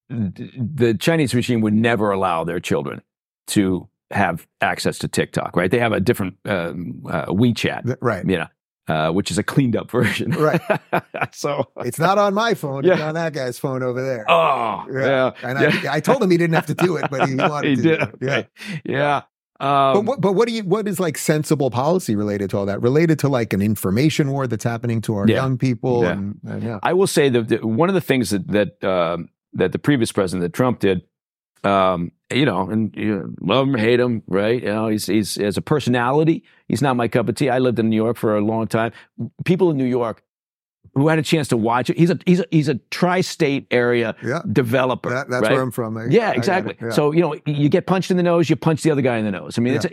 Speaker 2: The Chinese regime would never allow their children to have access to TikTok, right? They have a different um, uh, WeChat,
Speaker 1: Right.
Speaker 2: you know, uh, which is a cleaned up version.
Speaker 1: Right.
Speaker 2: so,
Speaker 1: It's not on my phone. It's
Speaker 2: Yeah.
Speaker 1: on that guy's phone over there.
Speaker 2: oh, yeah.
Speaker 1: And
Speaker 2: yeah.
Speaker 1: I, I told him he didn't have to do it, but he wanted
Speaker 2: he
Speaker 1: to.
Speaker 2: did.
Speaker 1: do it. Yeah.
Speaker 2: Yeah. Um,
Speaker 1: But what, but what do you, what is like sensible policy related to all that? Related to like an information war that's happening to our
Speaker 2: Yeah.
Speaker 1: young people?
Speaker 2: Yeah.
Speaker 1: And, and yeah.
Speaker 2: I will say that that one of the things that that um, that the previous president, that Trump did, um, you know, and you know, love him or hate him, right? You know, he's he's as a personality, he's not my cup of tea. I lived in New York for a long time. People in New York who had a chance to watch it. He's a he's a he's a tri-state area
Speaker 1: Yeah.
Speaker 2: developer.
Speaker 1: That, that's
Speaker 2: right?
Speaker 1: where I'm from. I-
Speaker 2: Yeah, exactly.
Speaker 1: Yeah.
Speaker 2: So you know, you get punched in the nose, you punch the other guy in the nose. I mean, it's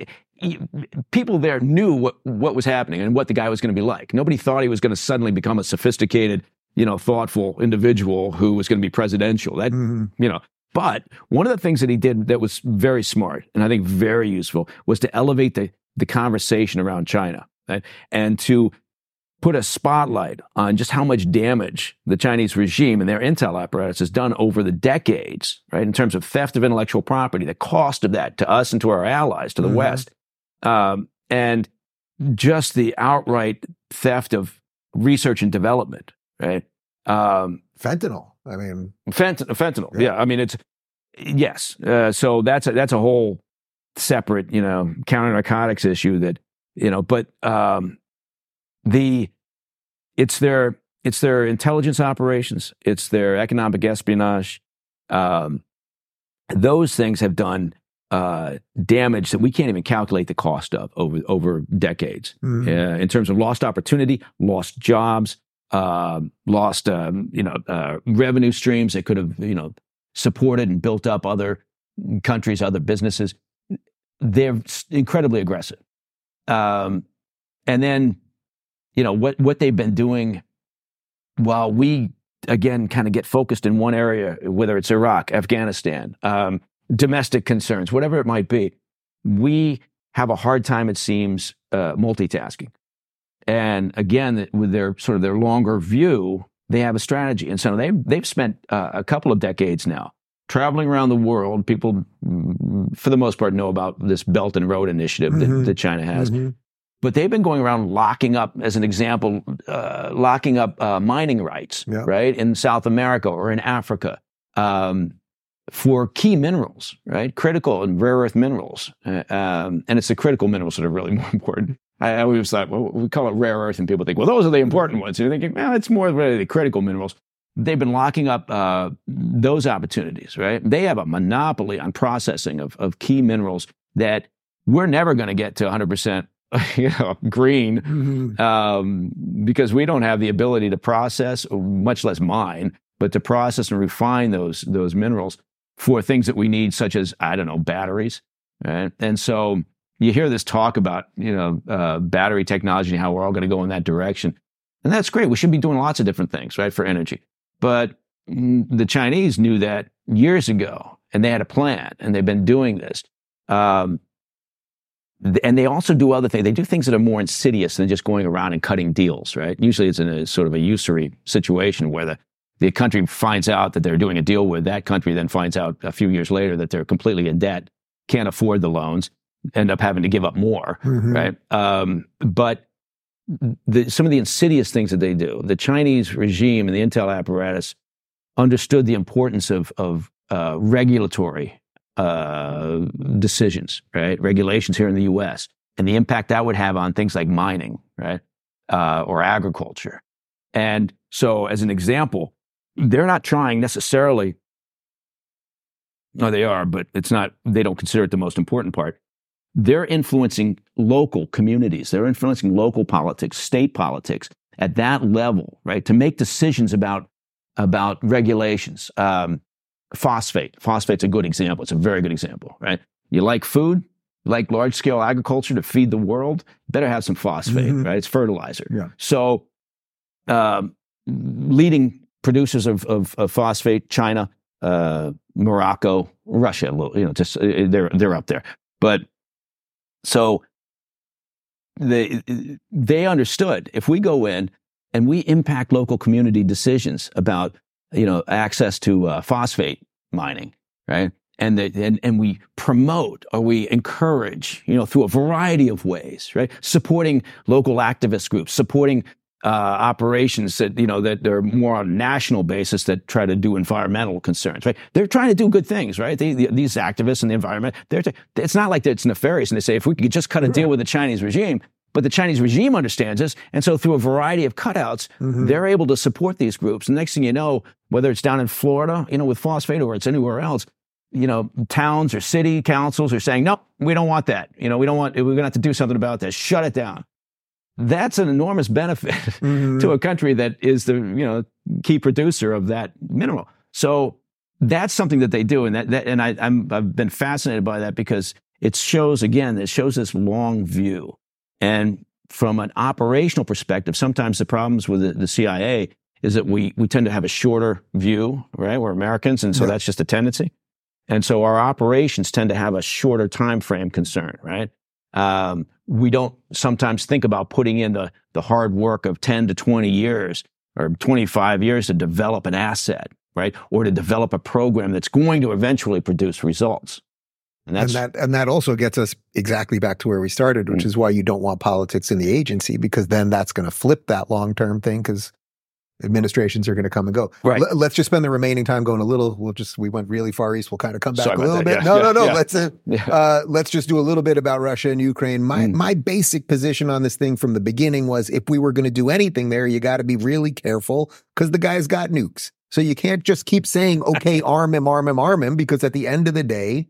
Speaker 2: you, people there knew what what was happening and what the guy was going to be like. Nobody thought he was going to suddenly become a sophisticated, you know, thoughtful individual who was going to be presidential. That
Speaker 1: Mhm.
Speaker 2: you know. But one of the things that he did that was very smart and I think very useful was to elevate the the conversation around China right? and to put a spotlight on just how much damage the Chinese regime and their intel apparatus has done over the decades, right? In terms of theft of intellectual property, the cost of that to us and to our allies, to the
Speaker 1: Mhm.
Speaker 2: West, um, and just the outright theft of research and development, right? Um,
Speaker 1: Fentanyl. I mean,
Speaker 2: Fent- fentanyl.
Speaker 1: Yeah.
Speaker 2: Yeah. I mean, it's yes. Uh, so that's a, that's a whole separate, you know, counter narcotics issue that you know. But um, the it's their it's their intelligence operations. It's their economic espionage. Um, those things have done uh, damage that we can't even calculate the cost of over over decades
Speaker 1: mhm.
Speaker 2: uh, in terms of lost opportunity, lost jobs, uh, lost um, you know uh, revenue streams that could have you know supported and built up other countries, other businesses. They're incredibly aggressive, um, and then you know what what they've been doing while we again kind of get focused in one area, whether it's Iraq, Afghanistan, um, domestic concerns, whatever it might be. We have a hard time, it seems, uh, multitasking. And again, with their sort of their longer view, they have a strategy. And so they've, they've spent uh, a couple of decades now traveling around the world. People, mm, for the most part, know about this Belt and Road Initiative
Speaker 1: Mhm.
Speaker 2: that, that China has.
Speaker 1: Mhm.
Speaker 2: But they've been going around locking up, as an example, uh, locking up uh, mining rights,
Speaker 1: Yeah.
Speaker 2: right, in South America or in Africa um, for key minerals, right, critical and rare earth minerals. Uh, um, and it's the critical minerals that are really more important. I I always thought, well, we call it rare earth, and people think, well, those are the important ones. And you're thinking, well, it's more really the critical minerals. They've been locking up uh, those opportunities, right? They have a monopoly on processing of, of key minerals that we're never going to get to 100% you know, green
Speaker 1: Mhm.
Speaker 2: um, because we don't have the ability to process, much less mine, but to process and refine those those minerals for things that we need, such as I don't know batteries, right? And so you hear this talk about you know uh, battery technology and how we're all going to go in that direction, and that's great. We should be doing lots of different things, right, for energy. But the Chinese knew that years ago, and they had a plan, and they've been doing this. Um, and they also do other things. They do things that are more insidious than just going around and cutting deals, right? Usually it's in a sort of a usury situation where the, the country finds out that they're doing a deal with that country, then finds out a few years later that they're completely in debt, can't afford the loans, end up having to give up more,
Speaker 1: Mhm.
Speaker 2: right? Um, but the, some of the insidious things that they do, the Chinese regime and the intel apparatus understood the importance of, of uh, regulatory uh, decisions, right? Regulations here in the U.S. and the impact that would have on things like mining, right, uh, or agriculture. And so, as an example, they're not trying necessarily. No, they are, but it's not. They don't consider it the most important part. They're influencing local communities. They're influencing local politics, state politics at that level, right? To make decisions about about regulations. Um, phosphate. Phosphate's a good example. It's a very good example, right? You like food, you like large scale agriculture to feed the world, better have some phosphate,
Speaker 1: Mhm.
Speaker 2: right? It's fertilizer.
Speaker 1: Yeah.
Speaker 2: So, um, leading producers of, of, of phosphate, China, uh, Morocco, Russia, you know, just uh, they're they're up there. But so they they understood if we go in and we impact local community decisions about you know access to uh, phosphate mining, right? And, the, and and we promote or we encourage, you know, through a variety of ways, right? Supporting local activist groups, supporting uh, operations that you know that they're more on a national basis that try to do environmental concerns, right? They're trying to do good things, right? They, the, these activists in the environment, they're t- it's not like it's nefarious, and they say if we could just cut a deal with the Chinese regime, but the Chinese regime understands this, and so through a variety of cutouts,
Speaker 1: Mhm.
Speaker 2: they're able to support these groups. And next thing you know, whether it's down in Florida, you know, with phosphate, or it's anywhere else, you know, towns or city councils are saying, no, we don't want that. You know, we don't want. We're going to have to do something about this. Shut it down. That's an enormous benefit
Speaker 1: Mhm.
Speaker 2: to a country that is the you know key producer of that mineral. So that's something that they do, and that, that and I, I'm I've been fascinated by that because it shows again it shows this long view, and from an operational perspective, sometimes the problems with the, the CIA is that we we tend to have a shorter view, right? We're Americans, and so
Speaker 1: Yeah.
Speaker 2: that's just a tendency, and so our operations tend to have a shorter time frame concern, right? Um, we don't sometimes think about putting in the, the hard work of 10 to 20 years or 25 years to develop an asset, right? Or to develop a program that's going to eventually produce results.
Speaker 1: And, and that and that also gets us exactly back to where we started, which mm. is why you don't want politics in the agency because then that's going to flip that long term thing because administrations are going to come and go.
Speaker 2: Right.
Speaker 1: L- let's just spend the remaining time going a little. We'll just we went really far east. We'll kind of come back Sorry a little bit. Yeah, no, yeah, no, no, no. Yeah. Let's uh, uh, let's just do a little bit about Russia and Ukraine. My mm. my basic position on this thing from the beginning was if we were going to do anything there, you got to be really careful because the guy's got nukes. So you can't just keep saying okay, arm him, arm him, arm him, because at the end of the day,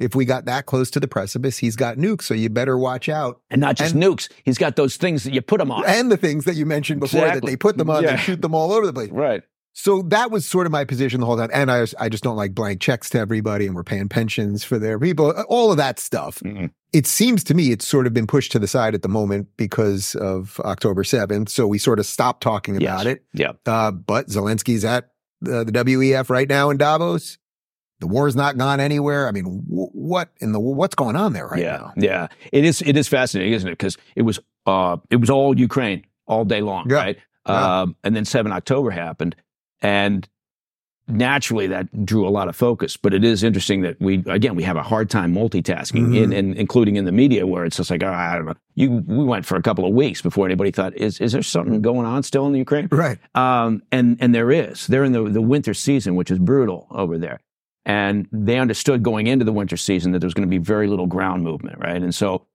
Speaker 1: if we got that close to the precipice, he's got nukes. So you better watch out.
Speaker 2: And not just and, nukes, he's got those things that you put them on.
Speaker 1: And the things that you mentioned before exactly. that they put them on yeah. and shoot them all over the place.
Speaker 2: Right.
Speaker 1: So that was sort of my position the whole time. And I, I just don't like blank checks to everybody and we're paying pensions for their people, all of that stuff. Mm-hmm. It seems to me it's sort of been pushed to the side at the moment because of October 7th. So we sort of stopped talking about
Speaker 2: yes.
Speaker 1: it.
Speaker 2: Yeah.
Speaker 1: Uh, but Zelensky's at uh, the WEF right now in Davos the war's not gone anywhere. I mean, w- what in the what's going on there right
Speaker 2: yeah,
Speaker 1: now?
Speaker 2: Yeah, it is. It is fascinating, isn't it? Because it was uh, it was all Ukraine all day long,
Speaker 1: yeah.
Speaker 2: right?
Speaker 1: Yeah.
Speaker 2: Um, and then seven October happened, and naturally that drew a lot of focus. But it is interesting that we again we have a hard time multitasking, mm-hmm. in, in, including in the media, where it's just like oh, I don't know. You we went for a couple of weeks before anybody thought is is there something going on still in the Ukraine?
Speaker 1: Right.
Speaker 2: Um, and and there is. They're in the the winter season, which is brutal over there. And they understood going into the winter season that there was going to be very little ground movement, right? And so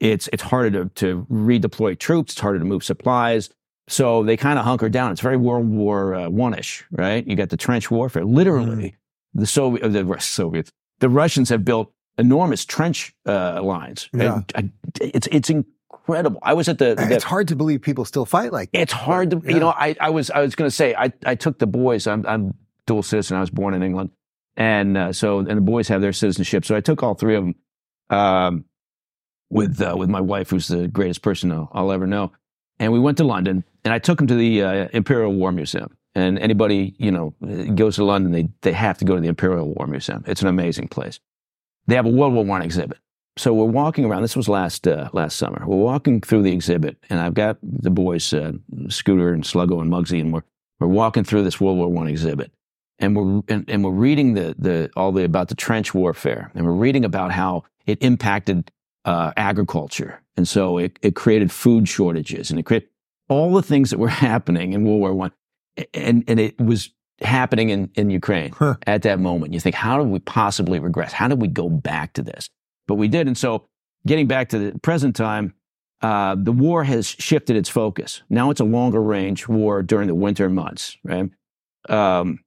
Speaker 2: it's it's harder to, to redeploy troops, it's harder to move supplies. So they kind of hunkered down. It's very World War uh, One ish, right? You got the trench warfare. Literally, mm. the Soviet, the Soviets, the Russians have built enormous trench uh, lines.
Speaker 1: Yeah.
Speaker 2: Uh, it's it's incredible. I was at the, the,
Speaker 1: It's hard to believe people still fight like that.
Speaker 2: It's hard to, yeah. you know. I, I was I was going to say I I took the boys. I'm I'm dual citizen. I was born in England. And uh, so, and the boys have their citizenship. So I took all three of them um, with uh, with my wife, who's the greatest person I'll, I'll, ever know. And we went to London, and I took them to the uh, Imperial War Museum. And anybody you know goes to London, they they have to go to the Imperial War Museum. It's an amazing place. They have a World War One exhibit. So we're walking around. This was last uh, last summer. We're walking through the exhibit, and I've got the boys, uh, Scooter and Sluggo and Muggsy, and we're we're walking through this World War One exhibit and we're and, and, we're reading the the all the about the trench warfare, and we're reading about how it impacted uh, agriculture, and so it, it created food shortages, and it created all the things that were happening in World War One, and and it was happening in in Ukraine huh. at that moment. You think, how did we possibly regress? How did we go back to this? But we did, and so getting back to the present time. Uh, the war has shifted its focus. Now it's a longer range war during the winter months, right? Um,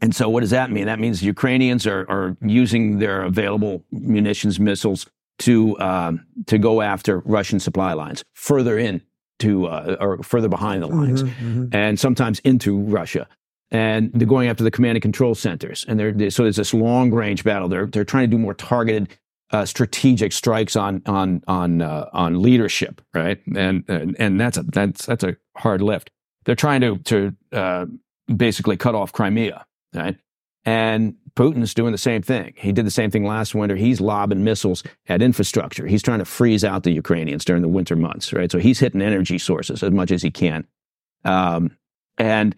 Speaker 2: and so, what does that mean? That means Ukrainians are, are using their available munitions, missiles to um, to go after Russian supply lines further in to uh, or further behind the lines, mm-hmm, mm-hmm. and sometimes into Russia. And they're going after the command and control centers. And they're, they, so there's this long range battle. They're they're trying to do more targeted, uh, strategic strikes on on on uh, on leadership, right? And, and and that's a that's that's a hard lift. They're trying to to uh, basically cut off Crimea right? And Putin's doing the same thing. He did the same thing last winter. He's lobbing missiles at infrastructure. He's trying to freeze out the Ukrainians during the winter months, right? So he's hitting energy sources as much as he can. Um, and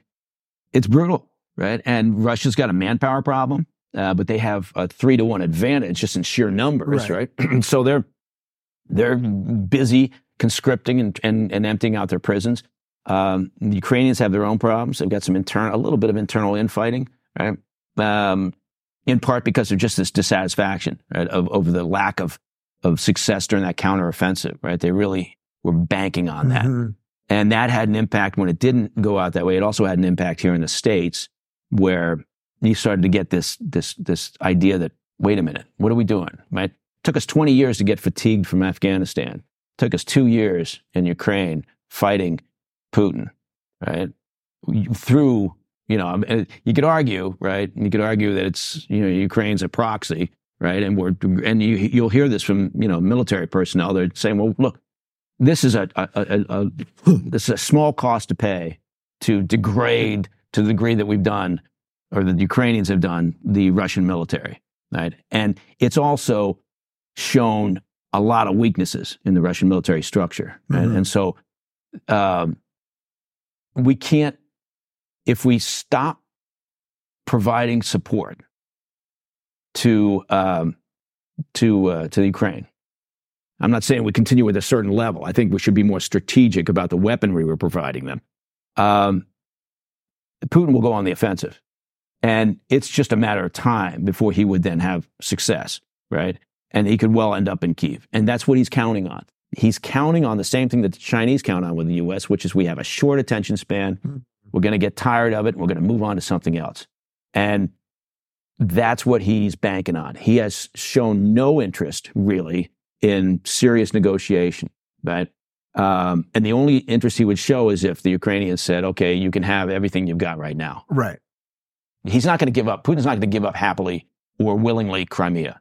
Speaker 2: it's brutal, right? And Russia's got a manpower problem, uh, but they have a three to one advantage just in sheer numbers, right? right? so they're they're busy conscripting and, and, and emptying out their prisons. Um, the Ukrainians have their own problems. They've got some internal, a little bit of internal infighting right? Um, in part because of just this dissatisfaction right, of, over the lack of of success during that counteroffensive, right? They really were banking on that. Mm-hmm. And that had an impact when it didn't go out that way. It also had an impact here in the States where you started to get this, this, this idea that, wait a minute, what are we doing? Right? It took us 20 years to get fatigued from Afghanistan. It took us two years in Ukraine fighting Putin, right? Through you know, you could argue, right? You could argue that it's, you know, Ukraine's a proxy, right? And we're, and you, you'll hear this from, you know, military personnel. They're saying, well, look, this is a, a, a, a this is a small cost to pay to degrade to the degree that we've done, or the Ukrainians have done, the Russian military, right? And it's also shown a lot of weaknesses in the Russian military structure. And,
Speaker 1: Mhm.
Speaker 2: and so um, we can't, if we stop providing support to um, to uh, to Ukraine. I'm not saying we continue with a certain level. I think we should be more strategic about the weaponry we're providing them. Um, Putin will go on the offensive, and it's just a matter of time before he would then have success, right? And he could well end up in Kiev, and that's what he's counting on. He's counting on the same thing that the Chinese count on with the U.S., which is we have a short attention span. We're going to get tired of it. And we're going to move on to something else, and that's what he's banking on. He has shown no interest really in serious negotiation, right? Um, and the only interest he would show is if the Ukrainians said, "Okay, you can have everything you've got right now."
Speaker 1: Right.
Speaker 2: He's not going to give up. Putin's not going to give up happily or willingly Crimea.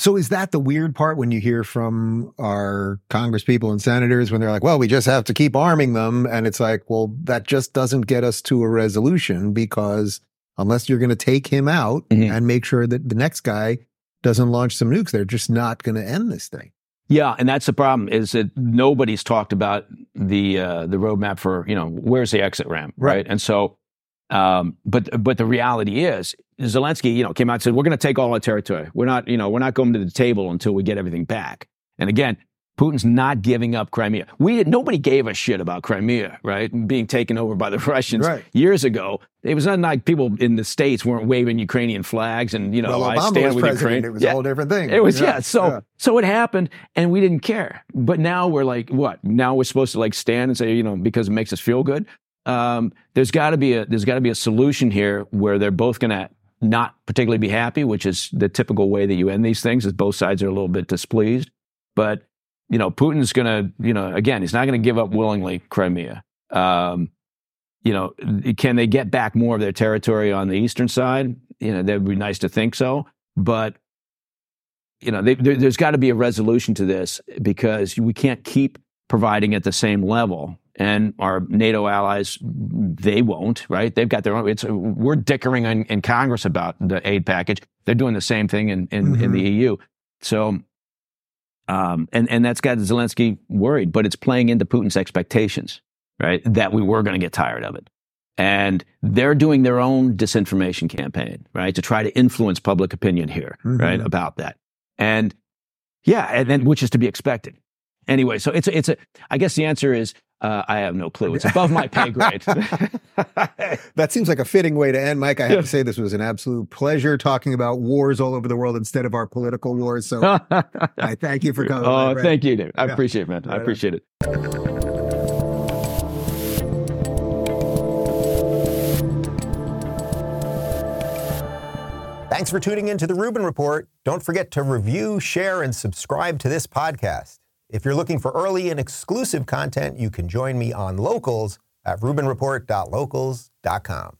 Speaker 1: So is that the weird part when you hear from our Congress people and senators when they're like, well, we just have to keep arming them. And it's like, well, that just doesn't get us to a resolution because unless you're going to take him out
Speaker 2: Mhm.
Speaker 1: and make sure that the next guy doesn't launch some nukes, they're just not going to end this thing.
Speaker 2: Yeah, and that's the problem is that nobody's talked about the uh, the roadmap for you know where's the exit ramp, right?
Speaker 1: Right.
Speaker 2: And so, um, but but the reality is Zelensky, you know, came out and said we're going to take all our territory. We're not, you know, we're not going to the table until we get everything back. And again, Putin's not giving up Crimea. We nobody gave a shit about Crimea, right? Being taken over by the Russians
Speaker 1: Right.
Speaker 2: years ago. It was not like people in the states weren't waving Ukrainian flags and you know
Speaker 1: well,
Speaker 2: I
Speaker 1: Obama
Speaker 2: stand with
Speaker 1: president.
Speaker 2: Ukraine.
Speaker 1: It was
Speaker 2: Yeah.
Speaker 1: a whole different thing.
Speaker 2: It was yeah. So
Speaker 1: yeah.
Speaker 2: so it happened, and we didn't care. But now we're like, what? Now we're supposed to like stand and say, you know, because it makes us feel good. Um, there's got to be a there's got to be a solution here where they're both going to not particularly be happy, which is the typical way that you end these things, is both sides are a little bit displeased. But you know, Putin's going to, you know, again, he's not going to give up willingly Crimea. Um, you know, can they get back more of their territory on the eastern side? You know, that would be nice to think so. But you know, they, there, there's got to be a resolution to this because we can't keep providing at the same level. And our NATO allies, they won't, right? They've got their own. It's we're dickering in, in Congress about the aid package. They're doing the same thing in in, in the EU. So, um, and and that's got Zelensky worried, but it's playing into Putin's expectations, right? That we were going to get tired of it. And they're doing their own disinformation campaign, right, to try to influence public opinion here, right,
Speaker 1: Mhm.
Speaker 2: about that. And yeah, and then which is to be expected. Anyway, so it's a, it's a. I guess the answer is uh, I have no clue. It's above my pay grade.
Speaker 1: that seems like a fitting way to end, Mike. I have to say this was an absolute pleasure talking about wars all over the world instead of our political wars. So I thank you for coming. my
Speaker 2: oh,
Speaker 1: friend.
Speaker 2: thank you, David. I
Speaker 1: Yeah.
Speaker 2: appreciate it, man. I
Speaker 1: Right on.
Speaker 2: appreciate it.
Speaker 5: Thanks for tuning in to the Rubin Report. Don't forget to review, share, and subscribe to this podcast. If you're looking for early and exclusive content, you can join me on Locals at rubinreport.locals.com.